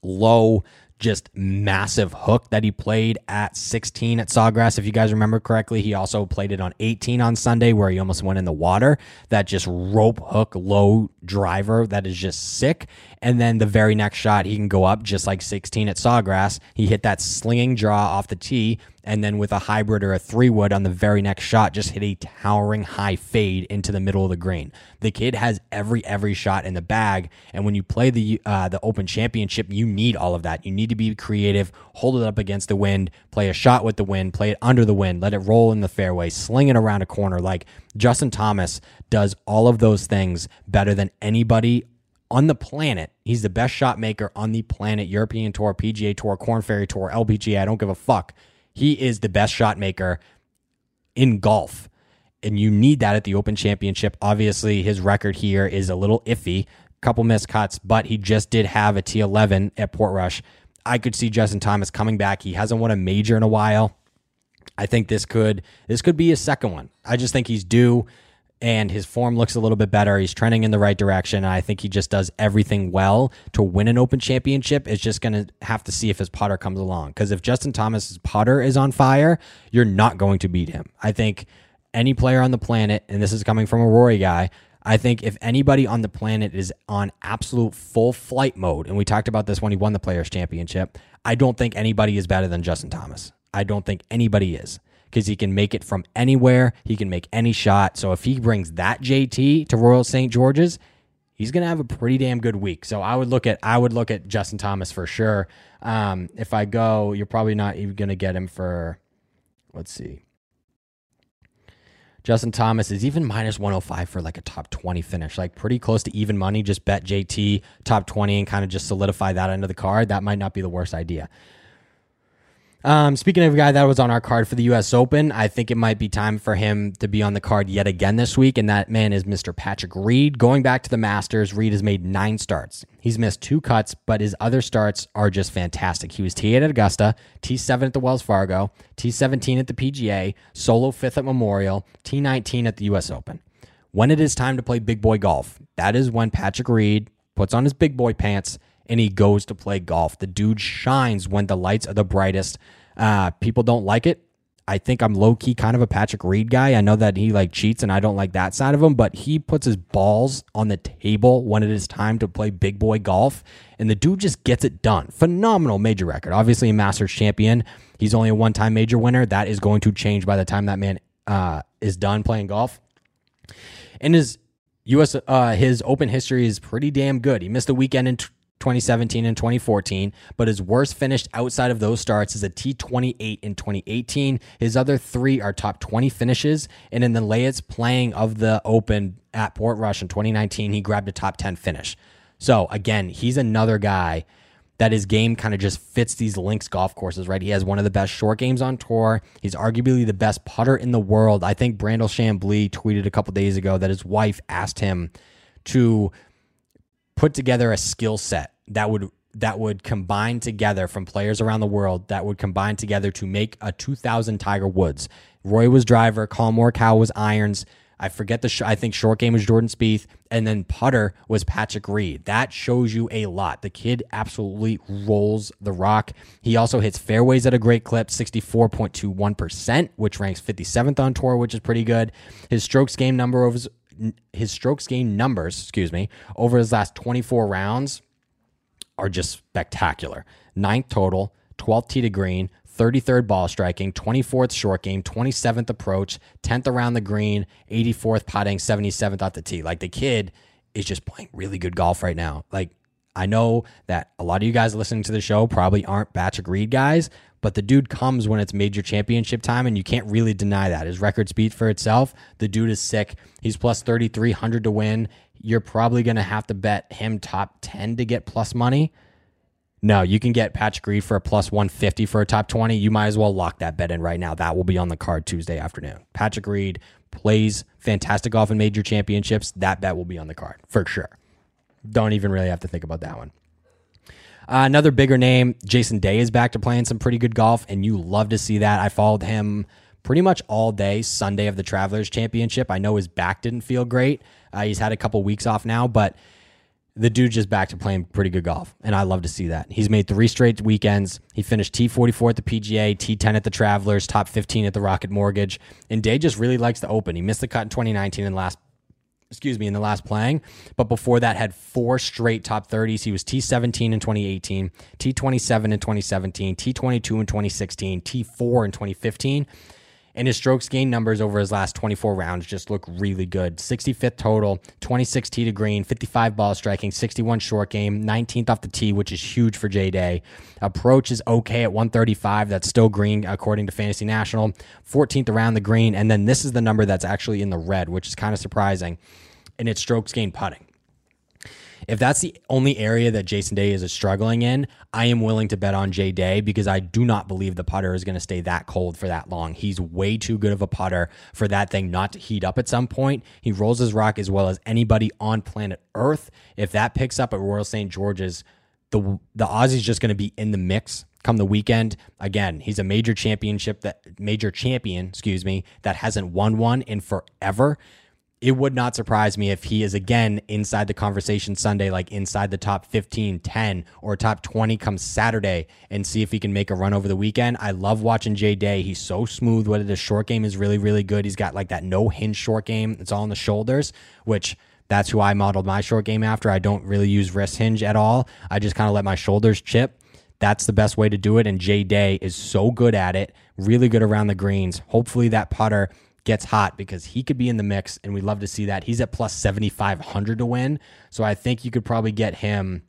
low just massive hook that he played at 16 at Sawgrass. If you guys remember correctly, he also played it on 18 on Sunday where he almost went in the water. That just rope hook low driver that is just sick. And then the very next shot, he can go up just like 16 at Sawgrass. He hit that slinging draw off the tee and then with a hybrid or a three wood on the very next shot, just hit a towering high fade into the middle of the green. The kid has every every shot in the bag, and when you play the uh, the Open Championship, you need all of that. You need to be creative, hold it up against the wind, play a shot with the wind, play it under the wind, let it roll in the fairway, sling it around a corner. Like Justin Thomas does all of those things better than anybody on the planet. He's the best shot maker on the planet. European Tour, PGA Tour, Korn Ferry Tour, LPGA. I don't give a fuck. He is the best shot maker in golf. And you need that at the Open Championship. Obviously, his record here is a little iffy, A couple missed cuts, but he just did have a T11 at Portrush. I could see Justin Thomas coming back. He hasn't won a major in a while. I think this could this could be his second one. I just think he's due and his form looks a little bit better. He's trending in the right direction. I think he just does everything well to win an Open Championship. It's just going to have to see if his putter comes along. Because if Justin Thomas's putter is on fire, you're not going to beat him. I think any player on the planet, and this is coming from a Rory guy, I think if anybody on the planet is on absolute full flight mode, and we talked about this when he won the Players Championship, I don't think anybody is better than Justin Thomas. I don't think anybody is because he can make it from anywhere. He can make any shot. So if he brings that JT to Royal St. George's, he's going to have a pretty damn good week. So I would look at I would look at Justin Thomas for sure. Um, if I go, you're probably not even going to get him for. Let's see. Justin Thomas is even minus 105 for like a top 20 finish, like pretty close to even money. Just bet JT top 20 and kind of just solidify that under the card. That might not be the worst idea. Um, speaking of a guy that was on our card for the U.S. Open, I think it might be time for him to be on the card yet again this week, and that man is Mr. Patrick Reed. Going back to the Masters, Reed has made nine starts. He's missed two cuts, but his other starts are just fantastic. He was T8 at Augusta, T7 at the Wells Fargo, T17 at the PGA, solo fifth at Memorial, T19 at the U.S. Open. When it is time to play big boy golf, that is when Patrick Reed puts on his big boy pants and he goes to play golf. The dude shines when the lights are the brightest. Uh, people don't like it. I think I'm low key kind of a Patrick Reed guy. I know that he like cheats and I don't like that side of him, but he puts his balls on the table when it is time to play big boy golf and the dude just gets it done. Phenomenal major record. Obviously a Masters champion. He's only a one-time major winner. That is going to change by the time that man uh, is done playing golf. And his US uh, his open history is pretty damn good. He missed a weekend in 2017 and 2014, but his worst finished outside of those starts is a T28 in 2018. His other three are top 20 finishes, and in the latest playing of the Open at Portrush in 2019, he grabbed a top 10 finish. So again, he's another guy that his game kind of just fits these links golf courses, right? He has one of the best short games on tour. He's arguably the best putter in the world. I think Brandel Chamblee tweeted a couple days ago that his wife asked him to put together a skill set that would that would combine together from players around the world that would combine together to make a 2000 Tiger Woods. Roy was driver, Collin Morikawa was irons. I forget the. Sh- I think short game was Jordan Spieth, and then putter was Patrick Reed. That shows you a lot. The kid absolutely rolls the rock. He also hits fairways at a great clip, sixty four point two one percent, which ranks fifty seventh on tour, which is pretty good. His strokes game number over his strokes gain numbers, excuse me, over his last 24 rounds are just spectacular. Ninth total, 12th tee to green, 33rd ball striking, 24th short game, 27th approach, 10th around the green, 84th putting, 77th at the tee. Like the kid is just playing really good golf right now. Like I know that a lot of you guys listening to the show probably aren't Patrick Reed guys, but the dude comes when it's major championship time, and you can't really deny that. His record speed for itself. The dude is sick. He's plus 3,300 to win. You're probably going to have to bet him top 10 to get plus money. No, you can get Patrick Reed for a plus 150 for a top 20. You might as well lock that bet in right now. That will be on the card Tuesday afternoon. Patrick Reed plays fantastic golf in major championships. That bet will be on the card for sure. Don't even really have to think about that one. Uh, another bigger name, Jason Day is back to playing some pretty good golf, and you love to see that. I followed him pretty much all day Sunday of the Travelers Championship. I know his back didn't feel great. Uh, he's had a couple weeks off now, but the dude just back to playing pretty good golf, and I love to see that. He's made three straight weekends. He finished T44 at the PGA, T10 at the Travelers, top 15 at the Rocket Mortgage, and Day just really likes the Open. He missed the cut in 2019 and last excuse me, in the last playing. But before that, had four straight top 30s. He was T17 in 2018, T27 in 2017, T22 in 2016, T4 in 2015. And his strokes gain numbers over his last 24 rounds just look really good. 65th total, 26 tee to green, 55 ball striking, 61 short game, 19th off the tee, which is huge for J Day. Approach is okay at 135. That's still green according to Fantasy National. 14th around the green. And then this is the number that's actually in the red, which is kind of surprising. And it's strokes gain putting. If that's the only area that Jason Day is struggling in, I am willing to bet on Jay Day because I do not believe the putter is going to stay that cold for that long. He's way too good of a putter for that thing not to heat up at some point. He rolls his rock as well as anybody on planet Earth. If that picks up at Royal St. George's, the the Aussie's just going to be in the mix come the weekend. Again, he's a major championship that major champion, excuse me, that hasn't won one in forever it would not surprise me if he is again inside the conversation Sunday, like inside the top 15, 10, or top 20 comes Saturday and see if he can make a run over the weekend. I love watching Jay Day. He's so smooth it. His short game is really, really good. He's got like that no hinge short game. It's all on the shoulders, which that's who I modeled my short game after. I don't really use wrist hinge at all. I just kind of let my shoulders chip. That's the best way to do it. And Jay Day is so good at it, really good around the greens. Hopefully, that putter gets hot because he could be in the mix, and we'd love to see that. He's at plus 7,500 to win. So I think you could probably get him.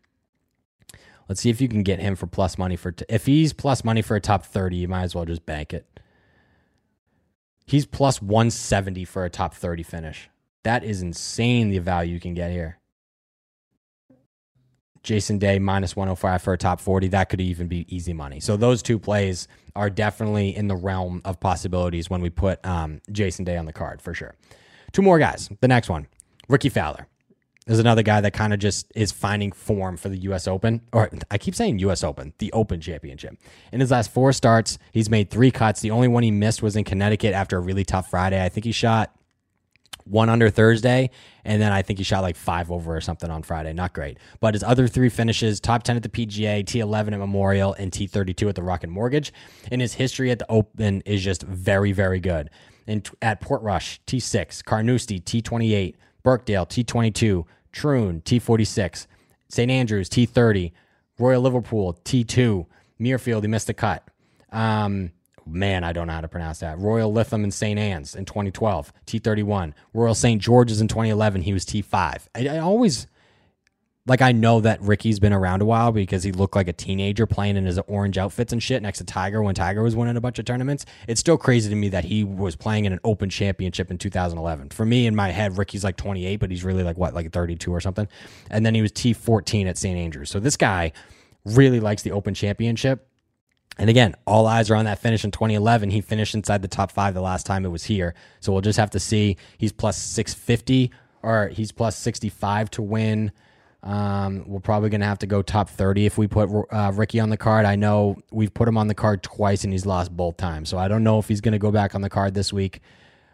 Let's see if you can get him for plus money for. T- if he's plus money for a top 30, you might as well just bank it. He's plus 170 for a top 30 finish. That is insane the value you can get here. Jason Day minus 105 for a top 40. That could even be easy money. So those two plays are definitely in the realm of possibilities when we put um, Jason Day on the card for sure. Two more guys. The next one, Rickie Fowler. There's another guy that kind of just is finding form for the U.S. Open, or I keep saying U.S. Open, the Open Championship. In his last four starts, he's made three cuts. The only one he missed was in Connecticut after a really tough Friday. I think he shot one under Thursday, and then I think he shot like five over or something on Friday. Not great. But his other three finishes top 10 at the PGA, T11 at Memorial, and T32 at the Rocket Mortgage. And his history at the Open is just very, very good. And at Portrush, T6, Carnoustie, T28, Birkdale, T22, Troon, T46, St. Andrews, T30, Royal Liverpool, T2, Muirfield, he missed a cut. Um, man, I don't know how to pronounce that. Royal Lytham and St. Anne's in 2012, T31. Royal St. George's in 2011, he was T5. I, I, always, like, I know that Rickie's been around a while because he looked like a teenager playing in his orange outfits and shit next to Tiger when Tiger was winning a bunch of tournaments. It's still crazy to me that he was playing in an open championship in 2011. For me, in my head, Rickie's like 28, but he's really like, what, like 32 or something? And then he was T14 at St. Andrews. So this guy really likes the open championship and again, all eyes are on that finish in 2011. He finished inside the top five the last time it was here. So we'll just have to see. He's plus 650 or he's plus 65 to win. Um, we're probably going to have to go top 30 if we put uh, Rickie on the card. I know we've put him on the card twice and he's lost both times. So I don't know if he's going to go back on the card this week.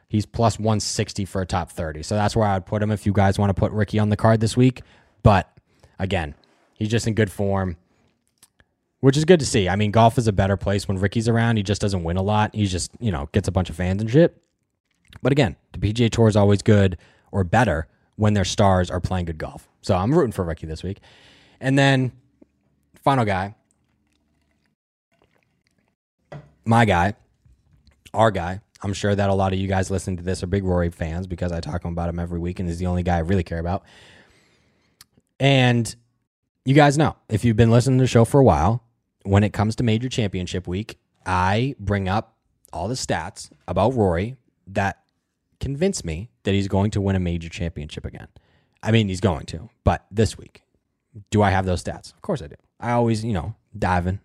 He's plus 160 for a top 30. So that's where I would put him if you guys want to put Rickie on the card this week. But again, he's just in good form which is good to see. I mean, golf is a better place when Rickie's around. He just doesn't win a lot. He just, you know, gets a bunch of fans and shit. But again, the PGA Tour is always good or better when their stars are playing good golf. So I'm rooting for Ricky this week. And then, final guy, my guy, our guy. I'm sure that a lot of you guys listening to this are big Rory fans because I talk about him every week and he's the only guy I really care about. And you guys know if you've been listening to the show for a while, when it comes to major championship week, I bring up all the stats about Rory that convince me that he's going to win a major championship again. I mean, he's going to, but this week, do I have those stats? Of course I do. I always, you know, dive in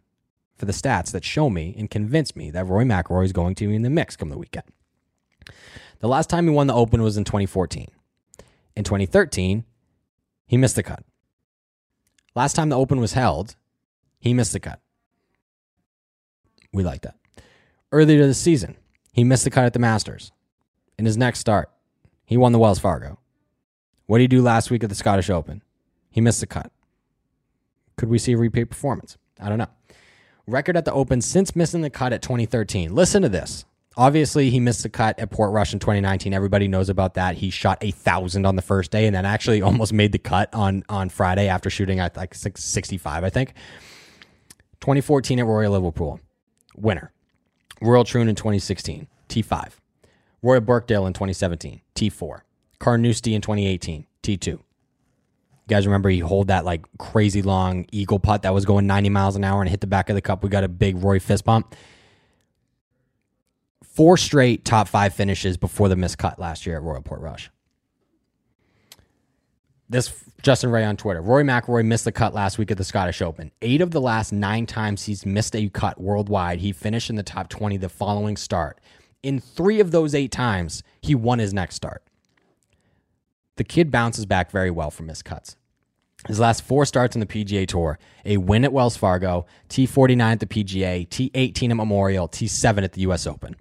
for the stats that show me and convince me that Rory McIlroy is going to be in the mix come the weekend. The last time he won the Open was in 2014. In 2013, he missed the cut. Last time the Open was held, he missed the cut. We like that. Earlier this season, he missed the cut at the Masters. In his next start, he won the Wells Fargo. What did he do last week at the Scottish Open? He missed the cut. Could we see a repeat performance? I don't know. Record at the Open since missing the cut at 2013. Listen to this. Obviously, he missed the cut at Portrush in 2019. Everybody knows about that. He shot a thousand on the first day, and then actually almost made the cut on on Friday after shooting at like 65, I think. 2014 at Royal Liverpool, winner. Royal Troon in 2016, T5. Royal Birkdale in 2017, T4. Carnoustie in 2018, T2. You guys remember he hold that like crazy long eagle putt that was going 90 miles an hour and hit the back of the cup. We got a big Roy fist bump. Four straight top five finishes before the miscut last year at Royal Portrush. This Justin Ray on Twitter. Rory McIlroy missed the cut last week at the Scottish Open. Eight of the last nine times he's missed a cut worldwide, he finished in the top 20 the following start. In three of those eight times, he won his next start. The kid bounces back very well from missed cuts. His last four starts in the PGA Tour a win at Wells Fargo, T49 at the PGA, T18 at Memorial, T7 at the US Open.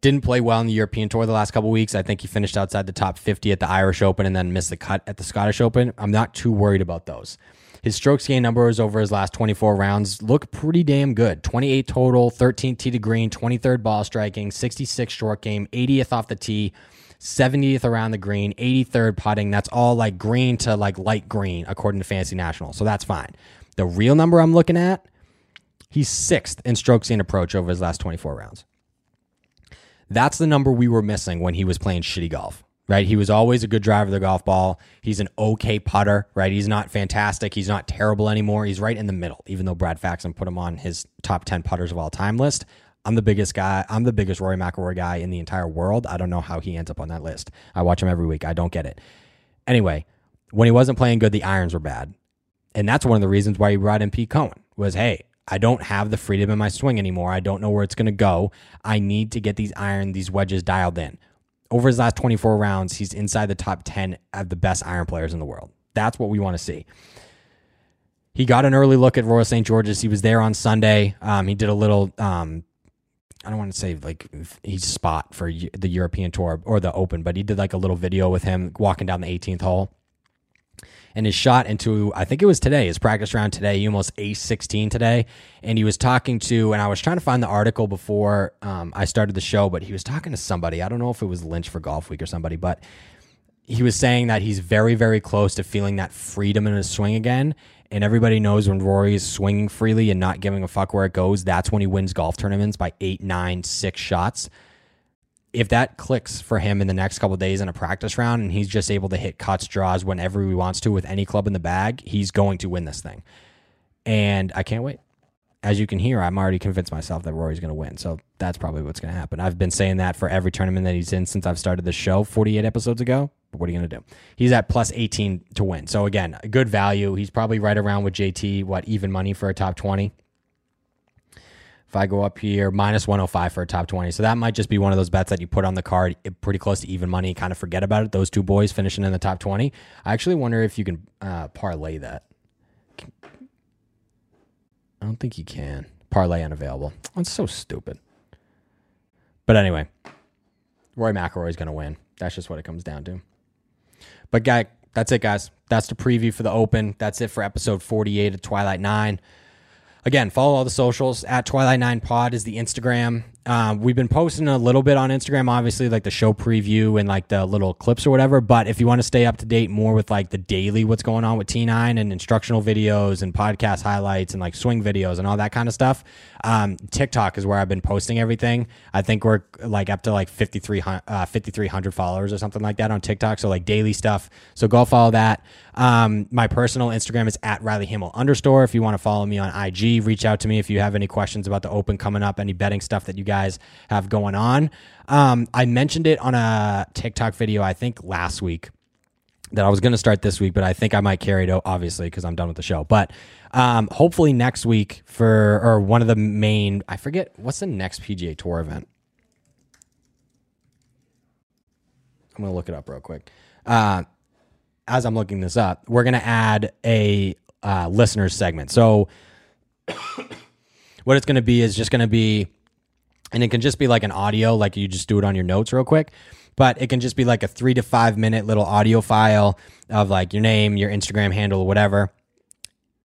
Didn't play well in the European Tour the last couple weeks. I think he finished outside the top 50 at the Irish Open and then missed the cut at the Scottish Open. I'm not too worried about those. His strokes gain numbers over his last 24 rounds look pretty damn good. 28 total, 13 tee to green, 23rd ball striking, 66 short game, 80th off the tee, 70th around the green, 83rd putting. That's all like green to like light green according to Fantasy National. So that's fine. The real number I'm looking at, he's sixth in strokes gain approach over his last 24 rounds. That's the number we were missing when he was playing shitty golf, right? He was always a good driver of the golf ball. He's an okay putter, right? He's not fantastic. He's not terrible anymore. He's right in the middle, even though Brad Faxon put him on his top 10 putters of all time list. I'm the biggest guy. I'm the biggest Rory McIlroy guy in the entire world. I don't know how he ends up on that list. I watch him every week. I don't get it. Anyway, when he wasn't playing good, the irons were bad. And that's one of the reasons why he brought in Pete Cowen was, hey, I don't have the freedom in my swing anymore. I don't know where it's going to go. I need to get these iron, these wedges dialed in. Over his last 24 rounds, he's inside the top 10 of the best iron players in the world. That's what we want to see. He got an early look at Royal St. George's. He was there on Sunday. Um, he did a little, um, I don't want to say like he's spot for the European Tour or the Open, but he did like a little video with him walking down the 18th hole and his shot into I think it was today, his practice round today. He almost ace 16 today, and he was talking to, and I was trying to find the article before um, I started the show, but he was talking to somebody. I don't know if it was Lynch for Golf Week or somebody, but he was saying that he's very, very close to feeling that freedom in his swing again. And everybody knows when Rory is swinging freely and not giving a fuck where it goes, that's when he wins golf tournaments by eight, nine, six shots if that clicks for him in the next couple days in a practice round and he's just able to hit cuts, draws whenever he wants to with any club in the bag, he's going to win this thing. And I can't wait. As you can hear, I'm already convinced myself that Rory's going to win. So that's probably what's going to happen. I've been saying that for every tournament that he's in since I've started the show 48 episodes ago. But what are you going to do? He's at plus 18 to win. So again, good value. He's probably right around with JT, what, even money for a top 20. If I go up here, minus 105 for a top 20. So that might just be one of those bets that you put on the card pretty close to even money, kind of forget about it. Those two boys finishing in the top 20. I actually wonder if you can uh, parlay that. I don't think you can. Parlay unavailable. That's so stupid. But anyway, Rory McIlroy is going to win. That's just what it comes down to. But guy, that's it, guys. That's the preview for the Open. That's it for episode 48 of Twilight 9 again, follow all the socials at Twilight Nine Pod is the Instagram. Um, we've been posting a little bit on Instagram, obviously, like the show preview and like the little clips or whatever. But if you want to stay up to date more with like the daily what's going on with T9 and instructional videos and podcast highlights and like swing videos and all that kind of stuff, um, TikTok is where I've been posting everything. I think we're like up to like 5,300 uh, 5, followers or something like that on TikTok. So like daily stuff. So go follow that. Um, my personal Instagram is at Riley Himmel underscore. If you want to follow me on IG, reach out to me if you have any questions about the open coming up, any betting stuff that you guys guys have going on. Um, I mentioned it on a TikTok video, I think last week. that I was going to start this week, but I think I might carry it out, obviously, because I'm done with the show. But um, hopefully next week for, or one of the main, I forget, what's the next PGA Tour event? I'm to look it up real quick. Uh, as I'm looking this up, we're to add a uh, listeners segment. So, what it's to be is just to be, and it can just be like an audio, like you just do it on your notes real quick but it can just be like a three to five minute little audio file of like your name, your Instagram handle, whatever,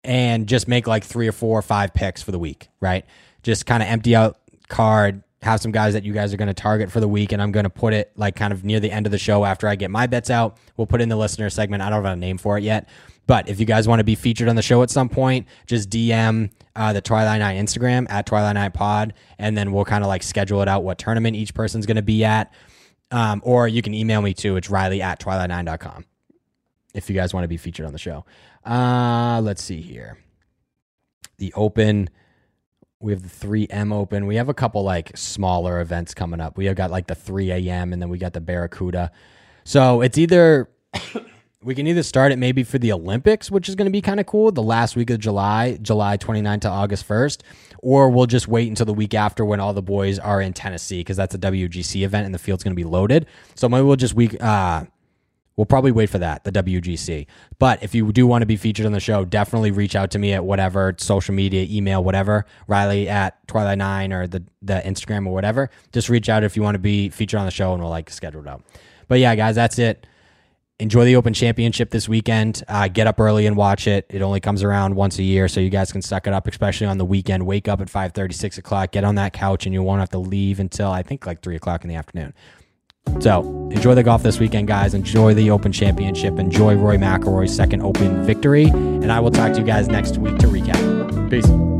and just make like three or four or five picks for the week, right? Just kind of empty out card, have some guys that you guys are going to target for the week, and I'm going to put it like kind of near the end of the show after I get my bets out. We'll put in the listener segment. I don't have a name for it yet, but if you guys want to be featured on the show at some point, just DM uh, the Twilight Nine Instagram at Twilight Nine Pod, and then we'll kind of like schedule it out what tournament each person's going to be at. Um, or you can email me too. It's riley at twilight9.com if you guys want to be featured on the show. Uh, let's see here. The Open. We have the 3M Open. We have a couple like smaller events coming up. We have got like the 3M and then we got the Barracuda. So it's either we can either start it maybe for the Olympics, which is going to be kind of cool, the last week of July, July 29 to August 1st, or we'll just wait until the week after when all the boys are in Tennessee because that's a WGC event and the field's going to be loaded. So maybe we'll just week uh we'll probably wait for that, the WGC. But if you do want to be featured on the show, definitely reach out to me at whatever social media, email, whatever, Riley at Twilight Nine or the the Instagram or whatever. Just reach out if you want to be featured on the show and we'll like schedule it out. But yeah, guys, that's it enjoy the Open Championship this weekend. Uh, get up early and watch it. It only comes around once a year, so you guys can suck it up, especially on the weekend. Wake up at 5 6 o'clock, get on that couch, and you won't have to leave until I think like 3 o'clock in the afternoon. So enjoy the golf this weekend, guys. Enjoy the Open Championship. Enjoy Rory McIlroy's second Open victory. And I will talk to you guys next week to recap. Peace.